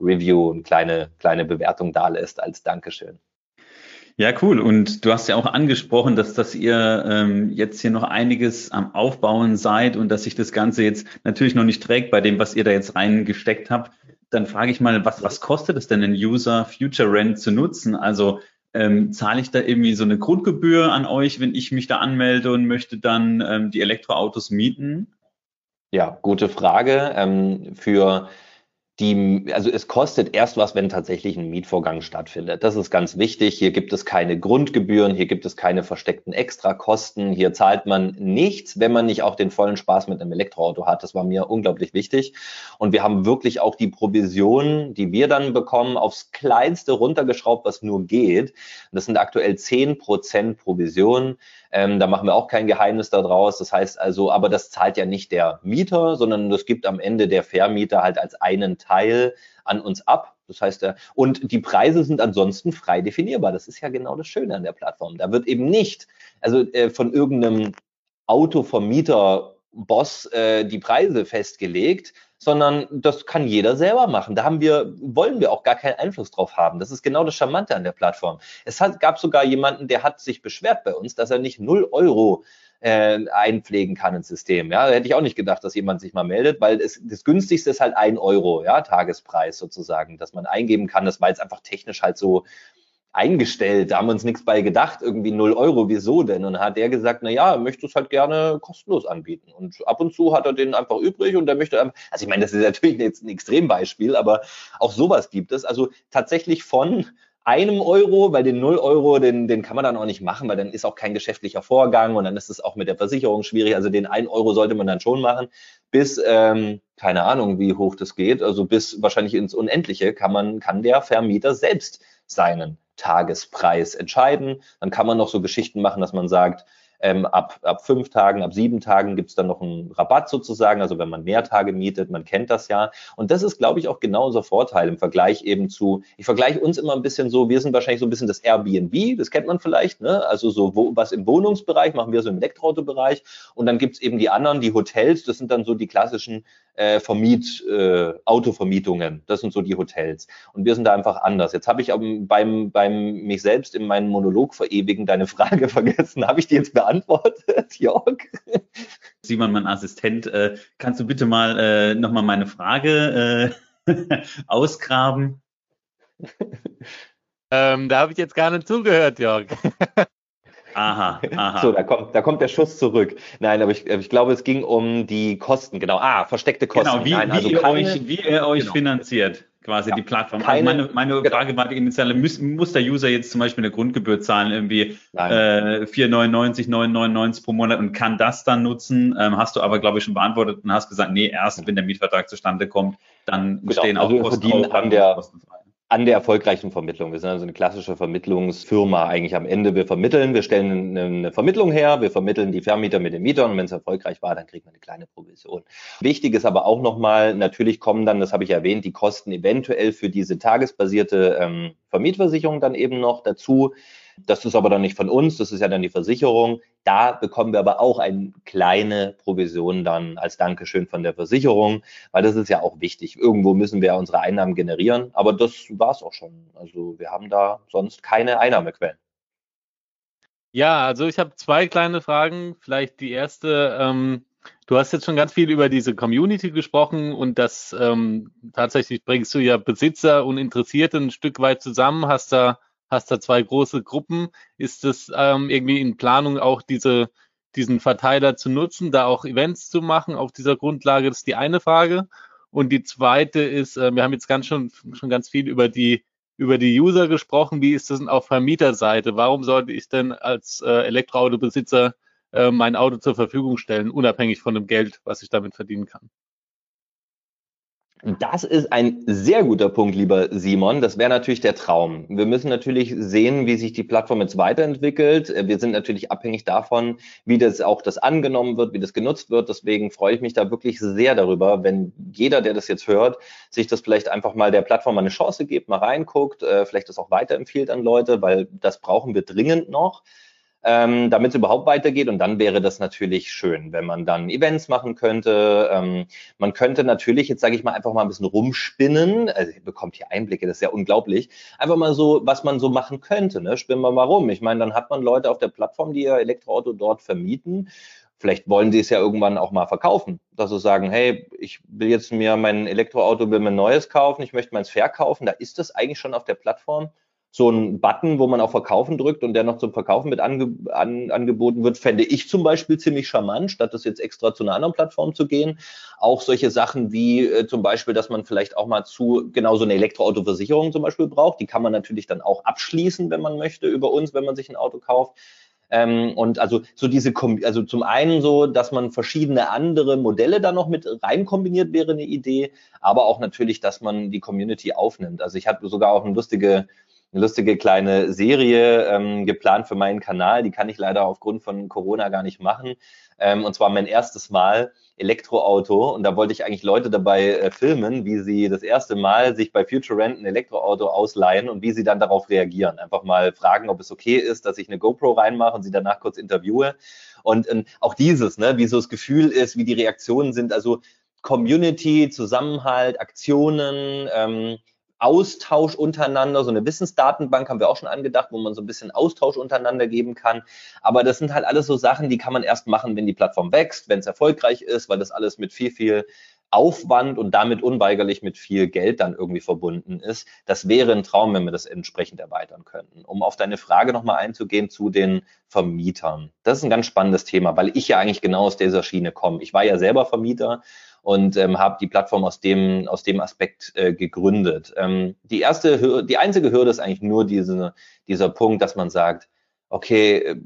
Review und kleine, kleine Bewertung da lässt als Dankeschön. Ja, cool. Und du hast ja auch angesprochen, dass, dass ihr ähm, jetzt hier noch einiges am Aufbauen seid und dass sich das Ganze jetzt natürlich noch nicht trägt bei dem, was ihr da jetzt reingesteckt habt. Dann frage ich mal, was, was kostet es denn, einen User Future Rent zu nutzen? Also ähm, zahle ich da irgendwie so eine Grundgebühr an euch, wenn ich mich da anmelde und möchte dann ähm, die Elektroautos mieten? Ja, gute Frage. Ähm, für die, also es kostet erst was, wenn tatsächlich ein Mietvorgang stattfindet. Das ist ganz wichtig. Hier gibt es keine Grundgebühren, hier gibt es keine versteckten Extrakosten. Hier zahlt man nichts, wenn man nicht auch den vollen Spaß mit einem Elektroauto hat. Das war mir unglaublich wichtig. Und wir haben wirklich auch die Provision, die wir dann bekommen, aufs Kleinste runtergeschraubt, was nur geht. Das sind aktuell zehn Prozent Provision. Ähm, da machen wir auch kein Geheimnis daraus. Das heißt also, aber das zahlt ja nicht der Mieter, sondern das gibt am Ende der Vermieter halt als einen Teil an uns ab. Das heißt, äh, und die Preise sind ansonsten frei definierbar. Das ist ja genau das Schöne an der Plattform. Da wird eben nicht, also äh, von irgendeinem Autovermieter Boss äh, die Preise festgelegt, sondern das kann jeder selber machen. Da haben wir, wollen wir auch gar keinen Einfluss drauf haben. Das ist genau das Charmante an der Plattform. Es hat, gab sogar jemanden, der hat sich beschwert bei uns, dass er nicht 0 Euro äh, einpflegen kann ins System. Ja, da hätte ich auch nicht gedacht, dass jemand sich mal meldet, weil es, das günstigste ist halt ein Euro, ja, Tagespreis sozusagen, dass man eingeben kann. Das war jetzt einfach technisch halt so eingestellt. Da haben wir uns nichts bei gedacht, irgendwie 0 Euro, wieso denn? Und dann hat er gesagt, na ja, er möchte es halt gerne kostenlos anbieten. Und ab und zu hat er den einfach übrig und der möchte einfach, also ich meine, das ist natürlich jetzt ein Extrembeispiel, aber auch sowas gibt es. Also tatsächlich von einem Euro, weil den 0 Euro, den, den kann man dann auch nicht machen, weil dann ist auch kein geschäftlicher Vorgang und dann ist es auch mit der Versicherung schwierig. Also den 1 Euro sollte man dann schon machen. Bis, ähm, keine Ahnung, wie hoch das geht, also bis wahrscheinlich ins Unendliche kann man, kann der Vermieter selbst seinen Tagespreis entscheiden. Dann kann man noch so Geschichten machen, dass man sagt, ähm, ab, ab fünf Tagen, ab sieben Tagen gibt es dann noch einen Rabatt sozusagen, also wenn man mehr Tage mietet, man kennt das ja. Und das ist, glaube ich, auch genau unser Vorteil im Vergleich eben zu, ich vergleiche uns immer ein bisschen so, wir sind wahrscheinlich so ein bisschen das Airbnb, das kennt man vielleicht, ne? also so wo, was im Wohnungsbereich, machen wir so im Elektroautobereich. Und dann gibt es eben die anderen, die Hotels, das sind dann so die klassischen äh, Vermiet, äh, Autovermietungen. Das sind so die Hotels. Und wir sind da einfach anders. Jetzt habe ich beim, beim mich selbst in meinen Monolog verewigen deine Frage vergessen. Habe ich die jetzt beantwortet, Jörg? Simon, mein Assistent, äh, kannst du bitte mal äh, nochmal meine Frage äh, ausgraben? ähm, da habe ich jetzt gar nicht zugehört, Jörg. Aha, aha. So, da kommt, da kommt der Schuss zurück. Nein, aber ich, ich glaube, es ging um die Kosten, genau. Ah, versteckte Kosten. Genau, wie, Nein, also wie, ihr, keine, euch, wie ihr euch genau. finanziert, quasi ja, die Plattform. Also keine, also meine, meine genau. Frage war die initiale, muss, muss der User jetzt zum Beispiel eine Grundgebühr zahlen, irgendwie äh, 4,99, 9,99 pro Monat und kann das dann nutzen? Ähm, hast du aber, glaube ich, schon beantwortet und hast gesagt, nee, erst wenn der Mietvertrag zustande kommt, dann genau. stehen also auch Kosten auf, an der, kostenfrei an der erfolgreichen Vermittlung. Wir sind also eine klassische Vermittlungsfirma eigentlich am Ende. Wir vermitteln, wir stellen eine Vermittlung her, wir vermitteln die Vermieter mit den Mietern und wenn es erfolgreich war, dann kriegt man eine kleine Provision. Wichtig ist aber auch nochmal, natürlich kommen dann, das habe ich erwähnt, die Kosten eventuell für diese tagesbasierte ähm, Vermietversicherung dann eben noch dazu. Das ist aber dann nicht von uns, das ist ja dann die Versicherung. Da bekommen wir aber auch eine kleine Provision dann als Dankeschön von der Versicherung, weil das ist ja auch wichtig. Irgendwo müssen wir unsere Einnahmen generieren, aber das war es auch schon. Also wir haben da sonst keine Einnahmequellen. Ja, also ich habe zwei kleine Fragen. Vielleicht die erste. Ähm, du hast jetzt schon ganz viel über diese Community gesprochen und das ähm, tatsächlich bringst du ja Besitzer und Interessierte ein Stück weit zusammen, hast da hast da zwei große Gruppen. Ist es ähm, irgendwie in Planung auch diese, diesen Verteiler zu nutzen, da auch Events zu machen auf dieser Grundlage? Das ist die eine Frage. Und die zweite ist, äh, wir haben jetzt ganz schon, schon ganz viel über die, über die User gesprochen. Wie ist das denn auf Vermieterseite? Warum sollte ich denn als äh, Elektroautobesitzer äh, mein Auto zur Verfügung stellen, unabhängig von dem Geld, was ich damit verdienen kann? Das ist ein sehr guter Punkt, lieber Simon. Das wäre natürlich der Traum. Wir müssen natürlich sehen, wie sich die Plattform jetzt weiterentwickelt. Wir sind natürlich abhängig davon, wie das auch das angenommen wird, wie das genutzt wird. Deswegen freue ich mich da wirklich sehr darüber, wenn jeder, der das jetzt hört, sich das vielleicht einfach mal der Plattform eine Chance gibt, mal reinguckt, äh, vielleicht das auch weiterempfiehlt an Leute, weil das brauchen wir dringend noch ähm, damit es überhaupt weitergeht. Und dann wäre das natürlich schön, wenn man dann Events machen könnte. Ähm, man könnte natürlich, jetzt sage ich mal, einfach mal ein bisschen rumspinnen. Also ihr bekommt hier Einblicke, das ist ja unglaublich. Einfach mal so, was man so machen könnte. Ne? Spinnen wir mal rum. Ich meine, dann hat man Leute auf der Plattform, die ihr Elektroauto dort vermieten. Vielleicht wollen sie es ja irgendwann auch mal verkaufen, dass sie sagen, hey, ich will jetzt mir mein Elektroauto, will mir ein neues kaufen, ich möchte meins verkaufen. Da ist das eigentlich schon auf der Plattform so ein Button, wo man auf Verkaufen drückt und der noch zum Verkaufen mit ange an, angeboten wird, fände ich zum Beispiel ziemlich charmant, statt das jetzt extra zu einer anderen Plattform zu gehen. Auch solche Sachen wie äh, zum Beispiel, dass man vielleicht auch mal zu genau so eine Elektroautoversicherung zum Beispiel braucht. Die kann man natürlich dann auch abschließen, wenn man möchte, über uns, wenn man sich ein Auto kauft. Ähm, und also so diese, also zum einen so, dass man verschiedene andere Modelle da noch mit rein kombiniert wäre eine Idee, aber auch natürlich, dass man die Community aufnimmt. Also ich habe sogar auch eine lustige eine lustige kleine Serie ähm, geplant für meinen Kanal. Die kann ich leider aufgrund von Corona gar nicht machen. Ähm, und zwar mein erstes Mal Elektroauto. Und da wollte ich eigentlich Leute dabei äh, filmen, wie sie das erste Mal sich bei Future Rent ein Elektroauto ausleihen und wie sie dann darauf reagieren. Einfach mal fragen, ob es okay ist, dass ich eine GoPro reinmache und sie danach kurz interviewe. Und, und auch dieses, ne, wie so das Gefühl ist, wie die Reaktionen sind. Also Community, Zusammenhalt, Aktionen, ähm, Austausch untereinander, so eine Wissensdatenbank haben wir auch schon angedacht, wo man so ein bisschen Austausch untereinander geben kann. Aber das sind halt alles so Sachen, die kann man erst machen, wenn die Plattform wächst, wenn es erfolgreich ist, weil das alles mit viel, viel Aufwand und damit unweigerlich mit viel Geld dann irgendwie verbunden ist. Das wäre ein Traum, wenn wir das entsprechend erweitern könnten. Um auf deine Frage nochmal einzugehen zu den Vermietern. Das ist ein ganz spannendes Thema, weil ich ja eigentlich genau aus dieser Schiene komme. Ich war ja selber Vermieter und ähm, habe die Plattform aus dem, aus dem Aspekt äh, gegründet. Ähm, die erste, Hürde, die einzige Hürde ist eigentlich nur diese, dieser Punkt, dass man sagt, okay, äh,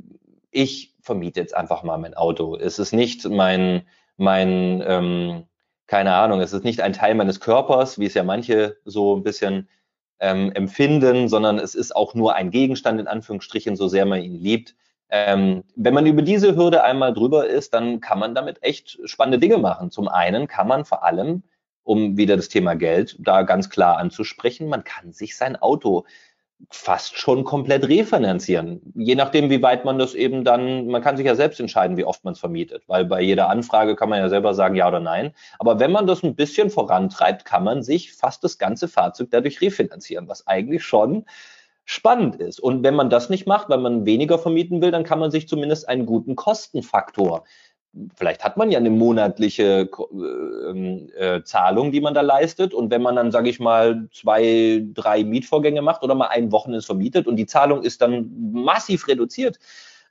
ich vermiete jetzt einfach mal mein Auto. Es ist nicht mein, mein, ähm, keine Ahnung, es ist nicht ein Teil meines Körpers, wie es ja manche so ein bisschen ähm, empfinden, sondern es ist auch nur ein Gegenstand in Anführungsstrichen, so sehr man ihn liebt. Ähm, wenn man über diese Hürde einmal drüber ist, dann kann man damit echt spannende Dinge machen. Zum einen kann man vor allem, um wieder das Thema Geld da ganz klar anzusprechen, man kann sich sein Auto fast schon komplett refinanzieren. Je nachdem, wie weit man das eben dann, man kann sich ja selbst entscheiden, wie oft man es vermietet, weil bei jeder Anfrage kann man ja selber sagen, ja oder nein. Aber wenn man das ein bisschen vorantreibt, kann man sich fast das ganze Fahrzeug dadurch refinanzieren, was eigentlich schon spannend ist. Und wenn man das nicht macht, weil man weniger vermieten will, dann kann man sich zumindest einen guten Kostenfaktor vielleicht hat man ja eine monatliche äh, ähm, äh, Zahlung, die man da leistet. Und wenn man dann, sage ich mal, zwei, drei Mietvorgänge macht oder mal ein Wochenende vermietet und die Zahlung ist dann massiv reduziert,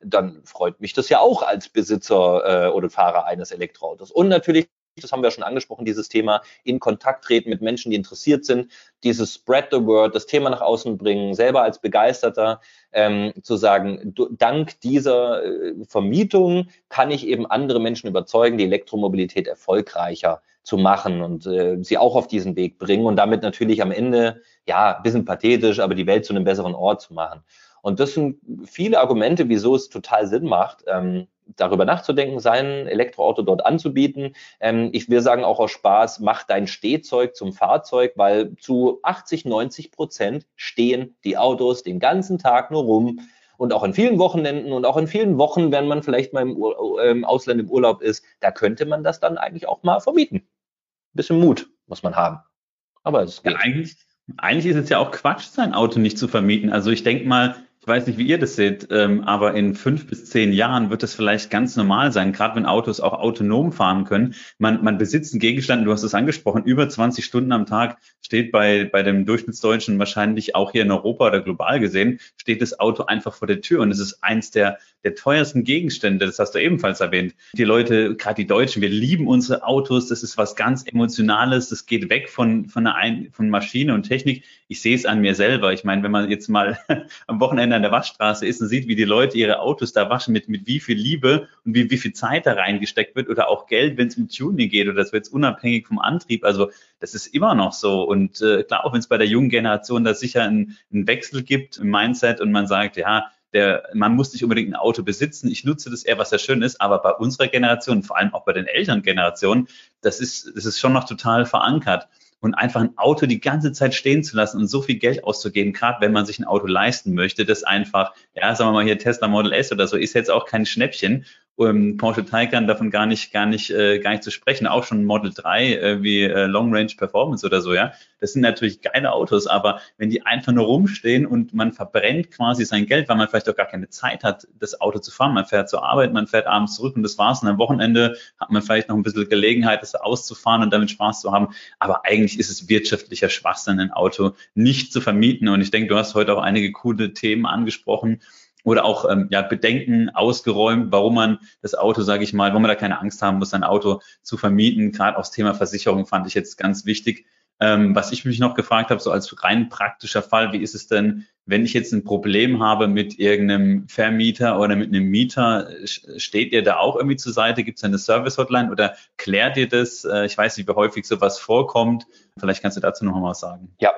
dann freut mich das ja auch als Besitzer äh, oder Fahrer eines Elektroautos. Und natürlich das haben wir schon angesprochen, dieses Thema in Kontakt treten mit Menschen, die interessiert sind, dieses Spread the Word, das Thema nach außen bringen, selber als Begeisterter ähm, zu sagen, du, dank dieser äh, Vermietung kann ich eben andere Menschen überzeugen, die Elektromobilität erfolgreicher zu machen und äh, sie auch auf diesen Weg bringen und damit natürlich am Ende, ja, ein bisschen pathetisch, aber die Welt zu einem besseren Ort zu machen. Und das sind viele Argumente, wieso es total Sinn macht, ähm, darüber nachzudenken, sein Elektroauto dort anzubieten. Ähm, ich will sagen auch aus Spaß, mach dein Stehzeug zum Fahrzeug, weil zu 80, 90 Prozent stehen die Autos den ganzen Tag nur rum. Und auch in vielen Wochenenden und auch in vielen Wochen, wenn man vielleicht mal im, Ur äh, Ausland im Urlaub ist, da könnte man das dann eigentlich auch mal vermieten. Ein bisschen Mut muss man haben. Aber es geht. Ja, eigentlich, eigentlich ist es ja auch Quatsch, sein Auto nicht zu vermieten. Also ich denke mal, ich weiß nicht, wie ihr das seht, ähm, aber in fünf bis zehn Jahren wird es vielleicht ganz normal sein, gerade wenn Autos auch autonom fahren können. Man, man besitzt einen Gegenstand, du hast es angesprochen, über 20 Stunden am Tag steht bei, bei dem Durchschnittsdeutschen wahrscheinlich auch hier in Europa oder global gesehen, steht das Auto einfach vor der Tür und es ist eins der, der teuersten Gegenstände, das hast du ebenfalls erwähnt. Die Leute, gerade die Deutschen, wir lieben unsere Autos, das ist was ganz Emotionales, das geht weg von, von, einer Ein von Maschine und Technik. Ich sehe es an mir selber. Ich meine, wenn man jetzt mal am Wochenende an der Waschstraße ist und sieht, wie die Leute ihre Autos da waschen, mit, mit wie viel Liebe und wie, wie viel Zeit da reingesteckt wird oder auch Geld, wenn es um Tuning geht oder das wird unabhängig vom Antrieb. Also das ist immer noch so. Und äh, klar, auch wenn es bei der jungen Generation da sicher einen, Wechsel gibt im Mindset und man sagt, ja, der, man muss nicht unbedingt ein Auto besitzen. Ich nutze das eher, was sehr schön ist, aber bei unserer Generation, vor allem auch bei den älteren Generationen, das ist, das ist schon noch total verankert und einfach ein Auto die ganze Zeit stehen zu lassen und so viel Geld auszugeben, gerade wenn man sich ein Auto leisten möchte, das einfach, ja, sagen wir mal hier Tesla Model S oder so, ist jetzt auch kein Schnäppchen. Ähm, Porsche Taycan davon gar nicht, gar nicht, äh, gar nicht zu sprechen. Auch schon Model 3 äh, wie äh, Long Range Performance oder so, ja. Das sind natürlich geile Autos, aber wenn die einfach nur rumstehen und man verbrennt quasi sein Geld, weil man vielleicht auch gar keine Zeit hat, das Auto zu fahren. Man fährt zur Arbeit, man fährt abends zurück und das war's. Und am Wochenende hat man vielleicht noch ein bisschen Gelegenheit, das auszufahren und damit Spaß zu haben. Aber eigentlich ist es wirtschaftlicher Schwachsinn, ein Auto nicht zu vermieten. Und ich denke, du hast heute auch einige coole Themen angesprochen oder auch ähm, ja, Bedenken ausgeräumt, warum man das Auto, sage ich mal, warum man da keine Angst haben muss, sein Auto zu vermieten. Gerade auch das Thema Versicherung fand ich jetzt ganz wichtig. Ähm, was ich mich noch gefragt habe, so als rein praktischer Fall, wie ist es denn, wenn ich jetzt ein Problem habe mit irgendeinem Vermieter oder mit einem Mieter, steht ihr da auch irgendwie zur Seite? Gibt es eine Service-Hotline oder klärt ihr das? Äh, ich weiß nicht, wie häufig sowas vorkommt. Vielleicht kannst du dazu noch mal was sagen. Ja,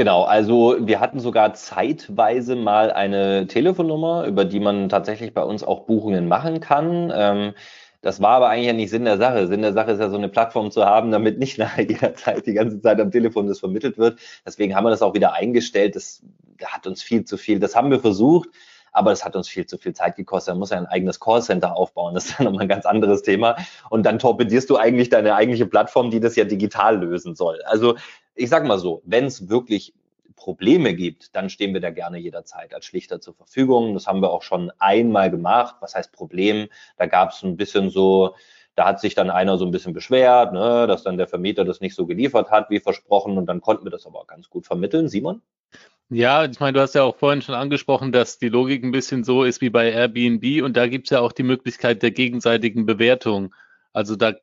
Genau, also wir hatten sogar zeitweise mal eine Telefonnummer, über die man tatsächlich bei uns auch Buchungen machen kann. Ähm, das war aber eigentlich ja nicht Sinn der Sache. Sinn der Sache ist ja so eine Plattform zu haben, damit nicht nach jeder Zeit die ganze Zeit am Telefon das vermittelt wird. Deswegen haben wir das auch wieder eingestellt. Das hat uns viel zu viel. Das haben wir versucht, aber das hat uns viel zu viel Zeit gekostet. Man muss ja ein eigenes Callcenter aufbauen. Das ist dann nochmal ein ganz anderes Thema. Und dann torpedierst du eigentlich deine eigentliche Plattform, die das ja digital lösen soll. Also ich sage mal so, wenn es wirklich Probleme gibt, dann stehen wir da gerne jederzeit als Schlichter zur Verfügung. Das haben wir auch schon einmal gemacht. Was heißt Problem? Da gab es ein bisschen so, da hat sich dann einer so ein bisschen beschwert, ne, dass dann der Vermieter das nicht so geliefert hat, wie versprochen. Und dann konnten wir das aber auch ganz gut vermitteln. Simon? Ja, ich meine, du hast ja auch vorhin schon angesprochen, dass die Logik ein bisschen so ist wie bei Airbnb und da gibt es ja auch die Möglichkeit der gegenseitigen Bewertung. Also da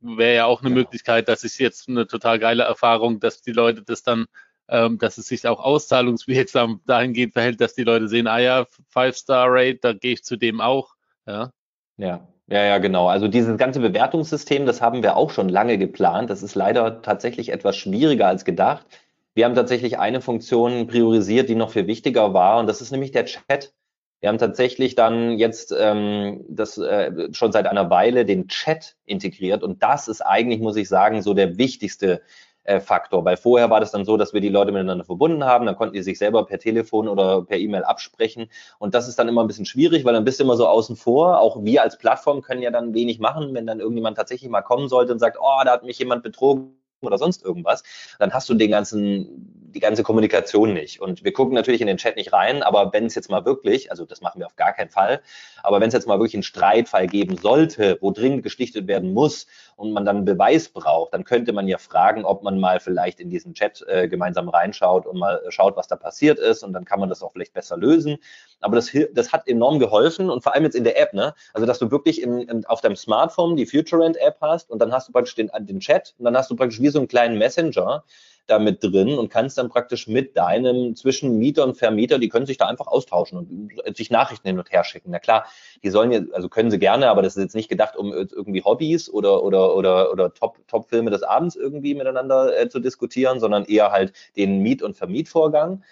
wäre ja auch eine ja. Möglichkeit, dass ich jetzt eine total geile Erfahrung, dass die Leute das dann, ähm, dass es sich auch auszahlungswirksam dahingehend verhält, dass die Leute sehen, ah ja, Five-Star-Rate, da gehe ich zu dem auch. Ja. Ja, ja, ja, genau. Also dieses ganze Bewertungssystem, das haben wir auch schon lange geplant. Das ist leider tatsächlich etwas schwieriger als gedacht. Wir haben tatsächlich eine Funktion priorisiert, die noch viel wichtiger war, und das ist nämlich der Chat. Wir haben tatsächlich dann jetzt ähm, das äh, schon seit einer Weile den Chat integriert und das ist eigentlich, muss ich sagen, so der wichtigste äh, Faktor, weil vorher war das dann so, dass wir die Leute miteinander verbunden haben, dann konnten die sich selber per Telefon oder per E-Mail absprechen und das ist dann immer ein bisschen schwierig, weil dann bist du immer so außen vor. Auch wir als Plattform können ja dann wenig machen, wenn dann irgendjemand tatsächlich mal kommen sollte und sagt, oh, da hat mich jemand betrogen oder sonst irgendwas, dann hast du den ganzen, die ganze Kommunikation nicht. Und wir gucken natürlich in den Chat nicht rein, aber wenn es jetzt mal wirklich, also das machen wir auf gar keinen Fall, aber wenn es jetzt mal wirklich einen Streitfall geben sollte, wo dringend geschlichtet werden muss und man dann Beweis braucht, dann könnte man ja fragen, ob man mal vielleicht in diesen Chat äh, gemeinsam reinschaut und mal schaut, was da passiert ist und dann kann man das auch vielleicht besser lösen. Aber das, das hat enorm geholfen und vor allem jetzt in der App, ne? Also dass du wirklich in, in, auf deinem Smartphone die FutureRent App hast und dann hast du praktisch den, den Chat und dann hast du praktisch wie so einen kleinen Messenger, da mit drin und kannst dann praktisch mit deinem zwischen Mieter und Vermieter, die können sich da einfach austauschen und sich Nachrichten hin und her schicken. Na klar, die sollen jetzt, also können sie gerne, aber das ist jetzt nicht gedacht, um irgendwie Hobbys oder oder oder oder Top Top Filme des Abends irgendwie miteinander äh, zu diskutieren, sondern eher halt den Miet- und Vermietvorgang.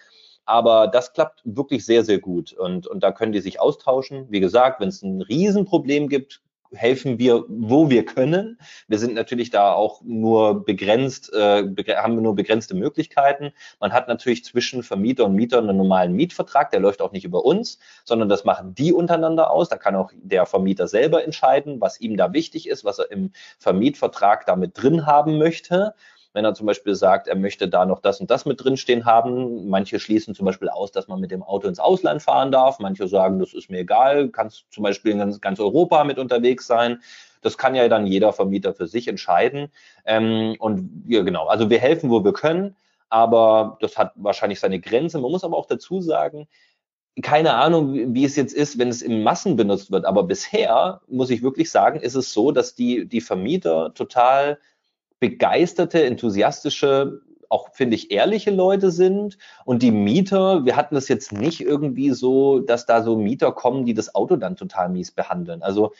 Aber das klappt wirklich sehr, sehr gut. Und, und da können die sich austauschen. Wie gesagt, wenn es ein Riesenproblem gibt, helfen wir, wo wir können. Wir sind natürlich da auch nur begrenzt, äh, haben nur begrenzte Möglichkeiten. Man hat natürlich zwischen Vermieter und Mieter einen normalen Mietvertrag, der läuft auch nicht über uns, sondern das machen die untereinander aus. Da kann auch der Vermieter selber entscheiden, was ihm da wichtig ist, was er im Vermietvertrag damit drin haben möchte wenn er zum Beispiel sagt, er möchte da noch das und das mit drinstehen haben. Manche schließen zum Beispiel aus, dass man mit dem Auto ins Ausland fahren darf. Manche sagen, das ist mir egal, kannst zum Beispiel in ganz, ganz Europa mit unterwegs sein. Das kann ja dann jeder Vermieter für sich entscheiden. Ähm, und ja, genau, also wir helfen, wo wir können, aber das hat wahrscheinlich seine Grenze. Man muss aber auch dazu sagen, keine Ahnung, wie es jetzt ist, wenn es in Massen benutzt wird. Aber bisher muss ich wirklich sagen, ist es so, dass die, die Vermieter total begeisterte, enthusiastische, auch finde ich ehrliche Leute sind und die Mieter, wir hatten das jetzt nicht irgendwie so, dass da so Mieter kommen, die das Auto dann total mies behandeln. Also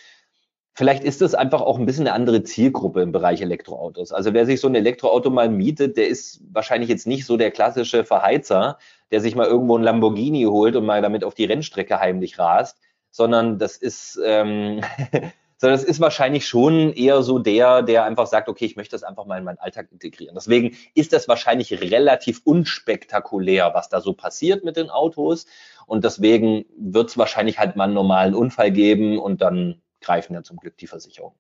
Vielleicht ist das einfach auch ein bisschen eine andere Zielgruppe im Bereich Elektroautos. Also wer sich so ein Elektroauto mal mietet, der ist wahrscheinlich jetzt nicht so der klassische Verheizer, der sich mal irgendwo ein Lamborghini holt und mal damit auf die Rennstrecke heimlich rast, sondern das ist, ähm, sondern es ist wahrscheinlich schon eher so der, der einfach sagt, okay, ich möchte das einfach mal in meinen Alltag integrieren. Deswegen ist das wahrscheinlich relativ unspektakulär, was da so passiert mit den Autos. Und deswegen wird es wahrscheinlich halt mal einen normalen Unfall geben und dann greifen ja zum Glück die Versicherungen.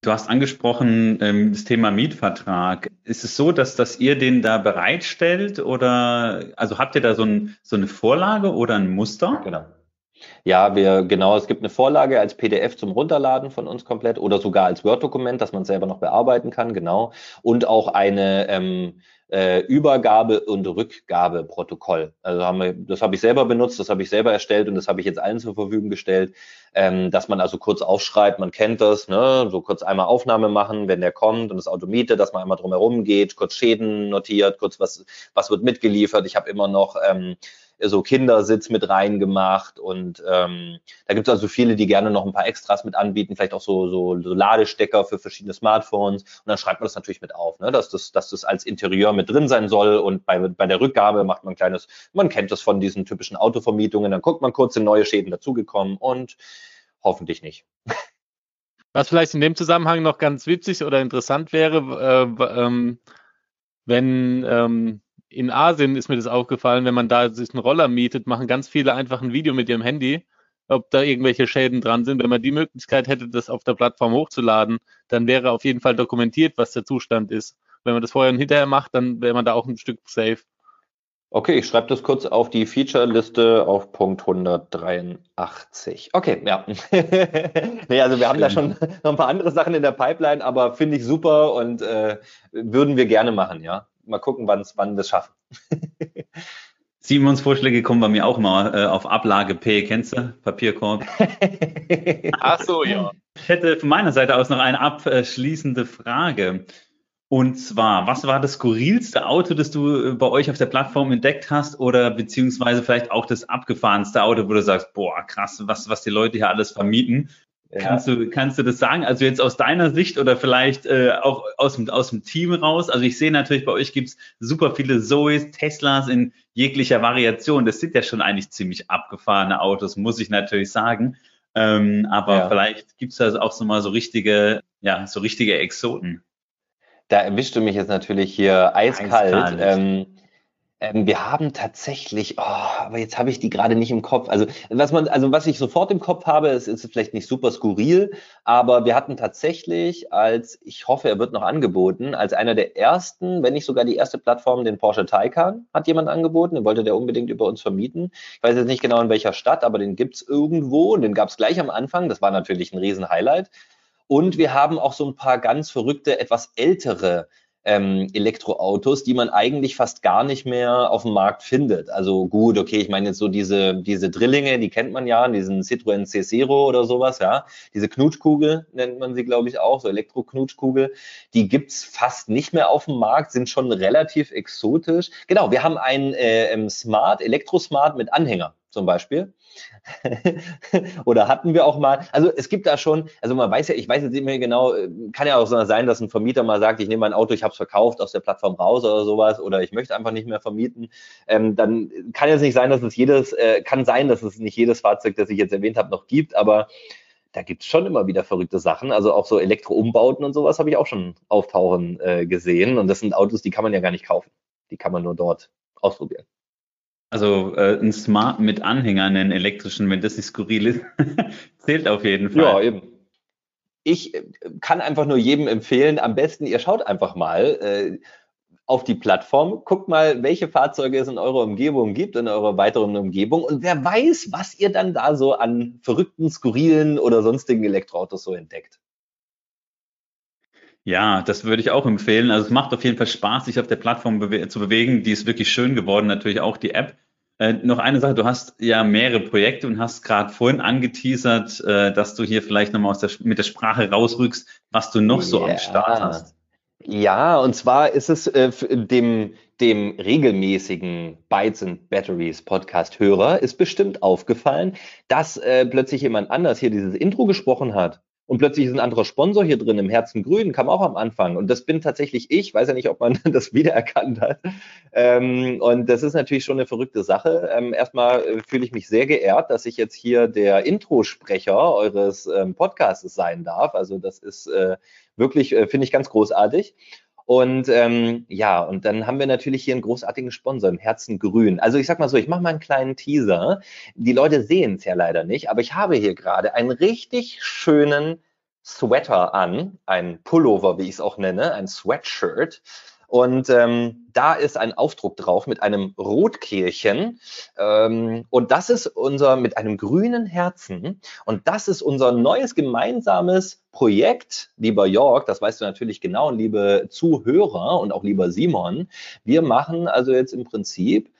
Du hast angesprochen ähm, das Thema Mietvertrag. Ist es so, dass, dass ihr den da bereitstellt oder also habt ihr da so, ein, so eine Vorlage oder ein Muster? Genau. Ja, wir, genau, es gibt eine Vorlage als PDF zum Runterladen von uns komplett oder sogar als Word-Dokument, dass man selber noch bearbeiten kann, genau. Und auch eine ähm, äh, Übergabe- und Rückgabeprotokoll. Also haben wir, das habe ich selber benutzt, das habe ich selber erstellt und das habe ich jetzt allen zur Verfügung gestellt, ähm, dass man also kurz aufschreibt, man kennt das, ne, so kurz einmal Aufnahme machen, wenn der kommt und das Auto mietet, dass man einmal drumherum geht, kurz Schäden notiert, kurz was, was wird mitgeliefert. Ich habe immer noch ähm, so Kindersitz mit reingemacht und ähm, da gibt es also viele, die gerne noch ein paar Extras mit anbieten, vielleicht auch so, so, so Ladestecker für verschiedene Smartphones und dann schreibt man das natürlich mit auf, ne? dass, das, dass das als Interieur mit drin sein soll und bei, bei der Rückgabe macht man ein kleines, man kennt das von diesen typischen Autovermietungen, dann guckt man kurz, sind neue Schäden dazugekommen und hoffentlich nicht. Was vielleicht in dem Zusammenhang noch ganz witzig oder interessant wäre, äh, ähm, wenn ähm, in Asien ist mir das aufgefallen, wenn man da sich einen Roller mietet, machen ganz viele einfach ein Video mit ihrem Handy, ob da irgendwelche Schäden dran sind. Wenn man die Möglichkeit hätte, das auf der Plattform hochzuladen, dann wäre auf jeden Fall dokumentiert, was der Zustand ist. Wenn man das vorher und hinterher macht, dann wäre man da auch ein Stück safe. Okay, ich schreibe das kurz auf die Feature-Liste auf Punkt 183. Okay, ja. nee, also wir haben da schon noch ein paar andere Sachen in der Pipeline, aber finde ich super und äh, würden wir gerne machen, ja mal gucken, wann wann wir es schaffen. Simons Vorschläge kommen bei mir auch mal äh, auf Ablage P. Kennst du? Papierkorb. Ach so, ja. Ich hätte von meiner Seite aus noch eine abschließende Frage. Und zwar, was war das skurrilste Auto, das du äh, bei euch auf der Plattform entdeckt hast oder beziehungsweise vielleicht auch das abgefahrenste Auto, wo du sagst, boah, krass, was, was die Leute hier alles vermieten ja. Kannst, du, kannst du das sagen? Also jetzt aus deiner Sicht oder vielleicht äh, auch aus dem, aus dem Team raus? Also ich sehe natürlich, bei euch gibt's super viele Zoes, Teslas in jeglicher Variation. Das sind ja schon eigentlich ziemlich abgefahrene Autos, muss ich natürlich sagen. Ähm, aber ja. vielleicht gibt's da auch so mal so richtige, ja, so richtige Exoten. Da erwischt du mich jetzt natürlich hier eiskalt. eiskalt. Ähm, ähm, wir haben tatsächlich, oh, aber jetzt habe ich die gerade nicht im Kopf. Also was man, also was ich sofort im Kopf habe, ist, ist vielleicht nicht super skurril, aber wir hatten tatsächlich als, ich hoffe, er wird noch angeboten, als einer der ersten, wenn nicht sogar die erste Plattform, den Porsche Taycan hat jemand angeboten. Den wollte der unbedingt über uns vermieten. Ich weiß jetzt nicht genau in welcher Stadt, aber den gibt's irgendwo und den gab's gleich am Anfang. Das war natürlich ein Riesen-Highlight. Und wir haben auch so ein paar ganz verrückte, etwas ältere ähm, Elektroautos, die man eigentlich fast gar nicht mehr auf dem Markt findet. Also gut, okay, ich meine jetzt so diese, diese Drillinge, die kennt man ja, diesen Citroën C0 oder sowas, ja. Diese Knutschkugel nennt man sie, glaube ich, auch, so Elektro-Knutschkugel. Die gibt's fast nicht mehr auf dem Markt, sind schon relativ exotisch. Genau, wir haben ein äh, Smart, Elektrosmart mit Anhänger zum Beispiel. Oder hatten wir auch mal, also es gibt da schon, also man weiß ja, ich weiß jetzt nicht mehr genau, äh, kann ja auch so sein, dass ein Vermieter mal sagt, ich nehme mein Auto, ich habe es verkauft aus der Plattform raus oder sowas, oder ich möchte einfach nicht mehr vermieten. Ähm, dann kann jetzt nicht sein, dass es jedes, äh, kann sein, dass es nicht jedes Fahrzeug, das ich jetzt erwähnt habe, noch gibt, aber da gibt es schon immer wieder verrückte Sachen. Also auch so Elektroumbauten und sowas habe ich auch schon auftauchen äh, gesehen. Und das sind Autos, die kann man ja gar nicht kaufen. Die kann man nur dort ausprobieren. Also äh, ein Smart mit Anhänger, einen elektrischen, wenn das nicht skurril ist, zählt auf jeden Fall. Ja, eben. Ich äh, kann einfach nur jedem empfehlen, am besten, ihr schaut einfach mal äh, auf die Plattform, guckt mal, welche Fahrzeuge es in eurer Umgebung gibt, in eurer weiteren Umgebung und wer weiß, was ihr dann da so an verrückten, skurrilen oder sonstigen Elektroautos so entdeckt. Ja, das würde ich auch empfehlen. Also es macht auf jeden Fall Spaß, sich auf der Plattform bewe zu bewegen. Die ist wirklich schön geworden, natürlich auch die App. Äh, noch eine Sache, du hast ja mehrere Projekte und hast gerade vorhin angeteasert, äh, dass du hier vielleicht nochmal aus der, mit der Sprache rausrückst, was du noch so am Start hast. Ja, und zwar ist es äh, dem, dem regelmäßigen Bytes and Batteries Podcast-Hörer ist bestimmt aufgefallen, dass äh, plötzlich jemand anders hier dieses Intro gesprochen hat. Und plötzlich ist ein anderer Sponsor hier drin, im Herzen Grün, kam auch am Anfang. Und das bin tatsächlich ich, weiß ja nicht, ob man das wiedererkannt hat. Ähm, und das ist natürlich schon eine verrückte Sache. Ähm, erstmal äh, fühle ich mich sehr geehrt, dass ich jetzt hier der Introsprecher eures ähm, Podcasts sein darf. Also das ist äh, wirklich, äh, finde ich ganz großartig. Und ähm, ja, und dann haben wir natürlich hier einen großartigen Sponsor im Herzen Grün. Also ich sag mal so, ich mache mal einen kleinen Teaser. Die Leute sehen es ja leider nicht, aber ich habe hier gerade einen richtig schönen Sweater an, ein Pullover, wie ich es auch nenne, ein Sweatshirt. Und ähm, da ist ein Aufdruck drauf mit einem Rotkehlchen. Ähm, und das ist unser mit einem grünen Herzen. Und das ist unser neues gemeinsames Projekt, lieber Jörg, das weißt du natürlich genau, liebe Zuhörer und auch lieber Simon. Wir machen also jetzt im Prinzip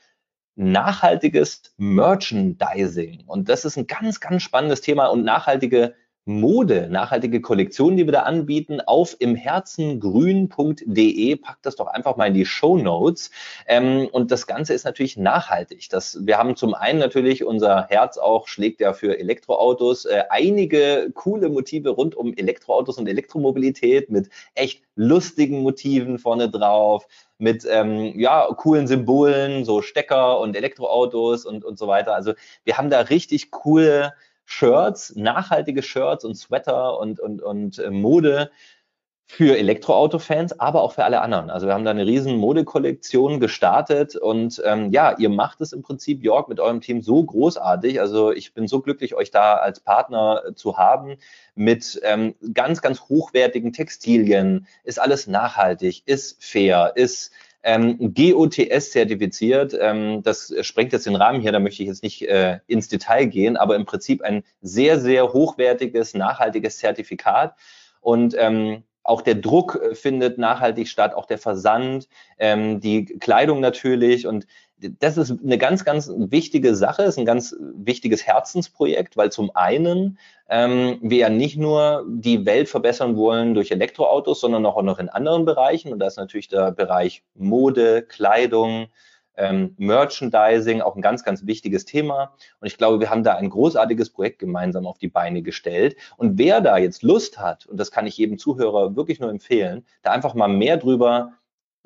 nachhaltiges Merchandising. Und das ist ein ganz, ganz spannendes Thema und nachhaltige Mode, nachhaltige Kollektionen, die wir da anbieten, auf imherzengrün.de. Packt das doch einfach mal in die Show Notes. Ähm, und das Ganze ist natürlich nachhaltig. Das, wir haben zum einen natürlich unser Herz auch schlägt ja für Elektroautos. Äh, einige coole Motive rund um Elektroautos und Elektromobilität mit echt lustigen Motiven vorne drauf mit ähm, ja, coolen Symbolen, so Stecker und Elektroautos und, und so weiter. Also wir haben da richtig coole Shirts, nachhaltige Shirts und Sweater und, und, und äh, Mode für Elektroauto-Fans, aber auch für alle anderen. Also wir haben da eine riesen Modekollektion gestartet und ähm, ja, ihr macht es im Prinzip, Jörg, mit eurem Team so großartig. Also ich bin so glücklich, euch da als Partner zu haben mit ähm, ganz, ganz hochwertigen Textilien. Ist alles nachhaltig, ist fair, ist ähm, GOTS zertifiziert. Ähm, das sprengt jetzt den Rahmen hier, da möchte ich jetzt nicht äh, ins Detail gehen, aber im Prinzip ein sehr, sehr hochwertiges, nachhaltiges Zertifikat. Und ähm, auch der Druck äh, findet nachhaltig statt, auch der Versand, ähm, die Kleidung natürlich. Und das ist eine ganz, ganz wichtige Sache, ist ein ganz wichtiges Herzensprojekt, weil zum einen ähm, wir ja nicht nur die Welt verbessern wollen durch Elektroautos, sondern auch noch in anderen Bereichen. Und da ist natürlich der Bereich Mode, Kleidung, ähm, Merchandising auch ein ganz, ganz wichtiges Thema. Und ich glaube, wir haben da ein großartiges Projekt gemeinsam auf die Beine gestellt. Und wer da jetzt Lust hat, und das kann ich jedem Zuhörer wirklich nur empfehlen, da einfach mal mehr drüber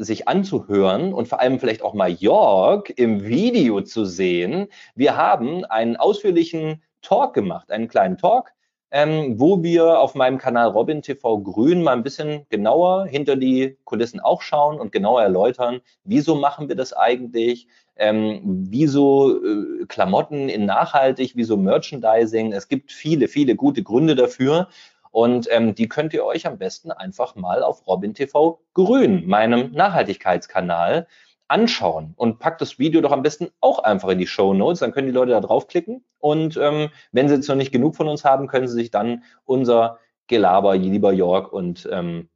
sich anzuhören und vor allem vielleicht auch mal Jörg im Video zu sehen. Wir haben einen ausführlichen Talk gemacht, einen kleinen Talk, ähm, wo wir auf meinem Kanal Robin TV Grün mal ein bisschen genauer hinter die Kulissen auch schauen und genauer erläutern, wieso machen wir das eigentlich, ähm, wieso äh, Klamotten in nachhaltig, wieso Merchandising. Es gibt viele, viele gute Gründe dafür. Und ähm, die könnt ihr euch am besten einfach mal auf Robin TV Grün, meinem Nachhaltigkeitskanal, anschauen und packt das Video doch am besten auch einfach in die Show Notes. Dann können die Leute da draufklicken und ähm, wenn sie jetzt noch nicht genug von uns haben, können sie sich dann unser Gelaber, lieber Jörg, und ähm,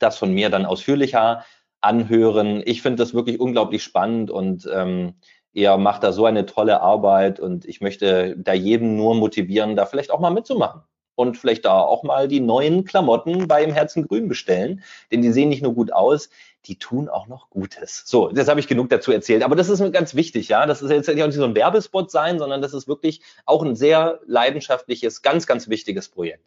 das von mir dann ausführlicher anhören. Ich finde das wirklich unglaublich spannend und ähm, ihr macht da so eine tolle Arbeit und ich möchte da jedem nur motivieren, da vielleicht auch mal mitzumachen und vielleicht da auch mal die neuen Klamotten beim Herzen Grün bestellen, denn die sehen nicht nur gut aus, die tun auch noch Gutes. So, jetzt habe ich genug dazu erzählt, aber das ist mir ganz wichtig, ja. Das ist jetzt nicht so ein Werbespot sein, sondern das ist wirklich auch ein sehr leidenschaftliches, ganz, ganz wichtiges Projekt.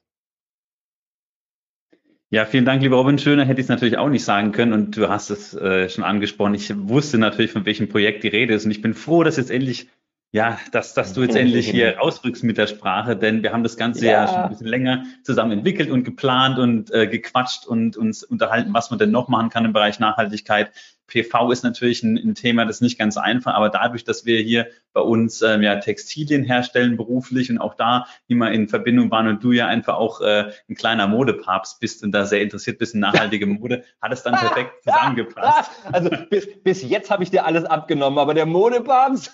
Ja, vielen Dank, lieber Robin. Schöner hätte ich es natürlich auch nicht sagen können und du hast es äh, schon angesprochen. Ich wusste natürlich, von welchem Projekt die Rede ist und ich bin froh, dass jetzt endlich ja, dass, dass du jetzt endlich hier rausrückst mit der Sprache, denn wir haben das Ganze ja, ja schon ein bisschen länger zusammen entwickelt und geplant und äh, gequatscht und uns unterhalten, was man denn noch machen kann im Bereich Nachhaltigkeit. PV ist natürlich ein, ein, Thema, das ist nicht ganz einfach, aber dadurch, dass wir hier bei uns ähm, ja Textilien herstellen beruflich und auch da immer in Verbindung waren und du ja einfach auch äh, ein kleiner Modepapst bist und da sehr interessiert bist in nachhaltige Mode, hat es dann perfekt zusammengepasst. Also bis, bis jetzt habe ich dir alles abgenommen, aber der Modepapst.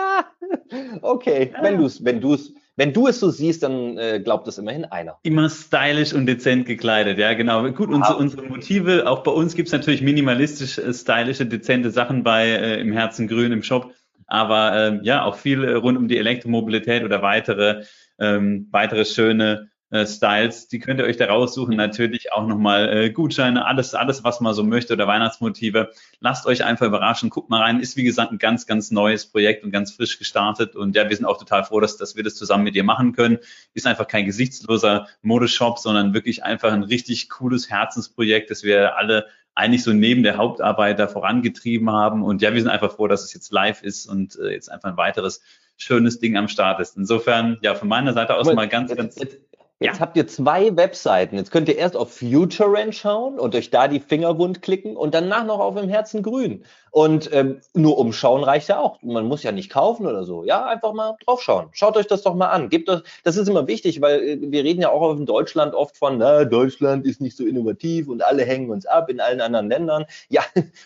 okay, wenn du es, wenn du es wenn du es so siehst, dann äh, glaubt es immerhin einer. Immer stylisch und dezent gekleidet, ja, genau. Gut, unsere, unsere Motive, auch bei uns gibt es natürlich minimalistisch äh, stylische, dezente Sachen bei äh, im Herzen Grün im Shop. Aber äh, ja, auch viel rund um die Elektromobilität oder weitere, ähm, weitere schöne äh, Styles, die könnt ihr euch da raussuchen. Natürlich auch nochmal äh, Gutscheine, alles, alles, was man so möchte oder Weihnachtsmotive. Lasst euch einfach überraschen. Guckt mal rein. Ist wie gesagt ein ganz, ganz neues Projekt und ganz frisch gestartet. Und ja, wir sind auch total froh, dass, dass wir das zusammen mit dir machen können. Ist einfach kein gesichtsloser Modeshop, sondern wirklich einfach ein richtig cooles Herzensprojekt, das wir alle eigentlich so neben der Hauptarbeit da vorangetrieben haben. Und ja, wir sind einfach froh, dass es jetzt live ist und äh, jetzt einfach ein weiteres schönes Ding am Start ist. Insofern, ja, von meiner Seite aus mal ganz, ganz. Jetzt, Jetzt ja. habt ihr zwei Webseiten. Jetzt könnt ihr erst auf FutureRent schauen und euch da die Finger wund klicken und danach noch auf im Herzen grün. Und ähm, nur umschauen reicht ja auch. Man muss ja nicht kaufen oder so. Ja, einfach mal draufschauen. Schaut euch das doch mal an. Gebt das, das ist immer wichtig, weil äh, wir reden ja auch in Deutschland oft von, na, Deutschland ist nicht so innovativ und alle hängen uns ab in allen anderen Ländern. Ja,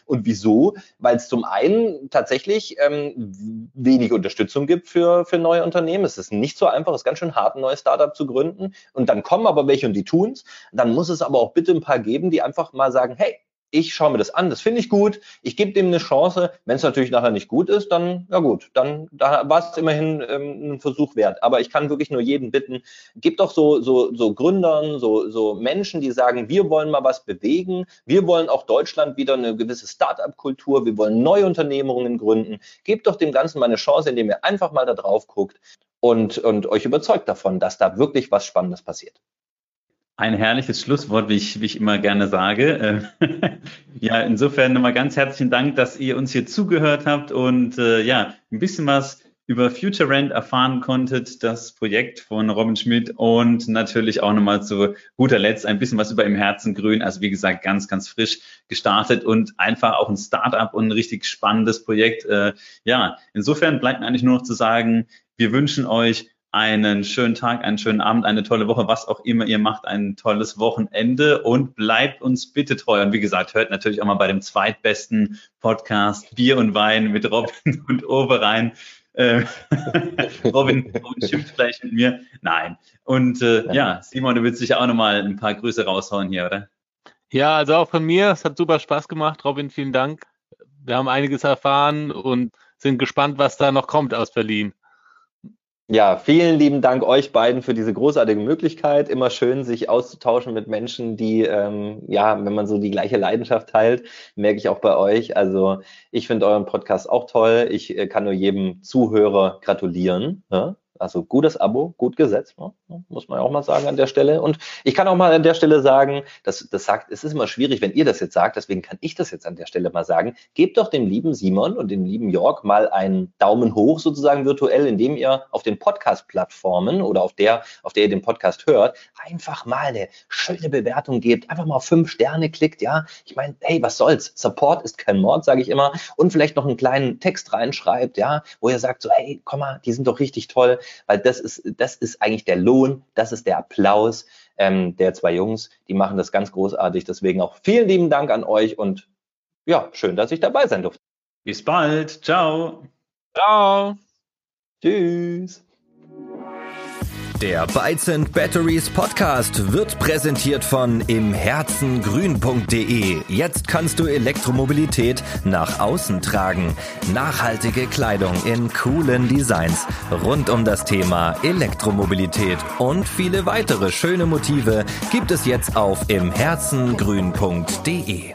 und wieso? Weil es zum einen tatsächlich ähm, wenig Unterstützung gibt für, für neue Unternehmen. Es ist nicht so einfach, es ist ganz schön hart, ein neues Startup zu gründen. Und dann kommen aber welche und die tun's. Dann muss es aber auch bitte ein paar geben, die einfach mal sagen, hey, ich schaue mir das an, das finde ich gut, ich gebe dem eine Chance. Wenn es natürlich nachher nicht gut ist, dann, ja gut, dann da war es immerhin ähm, ein Versuch wert. Aber ich kann wirklich nur jeden bitten, gibt doch so, so, so Gründern, so, so Menschen, die sagen, wir wollen mal was bewegen, wir wollen auch Deutschland wieder eine gewisse Start-up-Kultur, wir wollen neue Unternehmungen gründen. Gebt doch dem Ganzen mal eine Chance, indem ihr einfach mal da drauf guckt und, und euch überzeugt davon, dass da wirklich was Spannendes passiert. Ein herrliches Schlusswort, wie ich, wie ich immer gerne sage. Äh, ja, insofern nochmal ganz herzlichen Dank, dass ihr uns hier zugehört habt und äh, ja, ein bisschen was über Future Rent erfahren konntet, das Projekt von Robin Schmidt und natürlich auch nochmal zu guter Letzt ein bisschen was über im Herzen grün. Also wie gesagt, ganz, ganz frisch gestartet und einfach auch ein Startup und ein richtig spannendes Projekt. Äh, ja, insofern bleibt mir eigentlich nur noch zu sagen, wir wünschen euch einen schönen Tag, einen schönen Abend, eine tolle Woche, was auch immer ihr macht, ein tolles Wochenende und bleibt uns bitte treu. Und wie gesagt, hört natürlich auch mal bei dem zweitbesten Podcast Bier und Wein mit Robin und Owe rein. Äh, Robin, Robin schimpft vielleicht mit mir. Nein. Und äh, ja, Simon, du willst sicher auch nochmal ein paar Grüße raushauen hier, oder? Ja, also auch von mir. Es hat super Spaß gemacht. Robin, vielen Dank. Wir haben einiges erfahren und sind gespannt, was da noch kommt aus Berlin. Ja, vielen lieben Dank euch beiden für diese großartige Möglichkeit. Immer schön, sich auszutauschen mit Menschen, die, ähm, ja, wenn man so die gleiche Leidenschaft teilt, merke ich auch bei euch. Also ich finde euren Podcast auch toll. Ich äh, kann nur jedem Zuhörer gratulieren. Ja? Also gutes Abo, gut gesetzt, ne? muss man ja auch mal sagen an der Stelle. Und ich kann auch mal an der Stelle sagen, das, das sagt, es ist immer schwierig, wenn ihr das jetzt sagt, deswegen kann ich das jetzt an der Stelle mal sagen. Gebt doch dem lieben Simon und dem lieben Jörg mal einen Daumen hoch sozusagen virtuell, indem ihr auf den Podcast-Plattformen oder auf der, auf der ihr den Podcast hört, einfach mal eine schöne Bewertung gebt, einfach mal fünf Sterne klickt, ja. Ich meine, hey, was soll's? Support ist kein Mord, sage ich immer. Und vielleicht noch einen kleinen Text reinschreibt, ja, wo ihr sagt so, hey, komm mal, die sind doch richtig toll weil das ist, das ist eigentlich der Lohn, das ist der Applaus ähm, der zwei Jungs. Die machen das ganz großartig. Deswegen auch vielen lieben Dank an euch und ja, schön, dass ich dabei sein durfte. Bis bald. Ciao. Ciao. Tschüss. Der Bytes Batteries Podcast wird präsentiert von imherzengrün.de. Jetzt kannst du Elektromobilität nach außen tragen. Nachhaltige Kleidung in coolen Designs rund um das Thema Elektromobilität und viele weitere schöne Motive gibt es jetzt auf imherzengrün.de.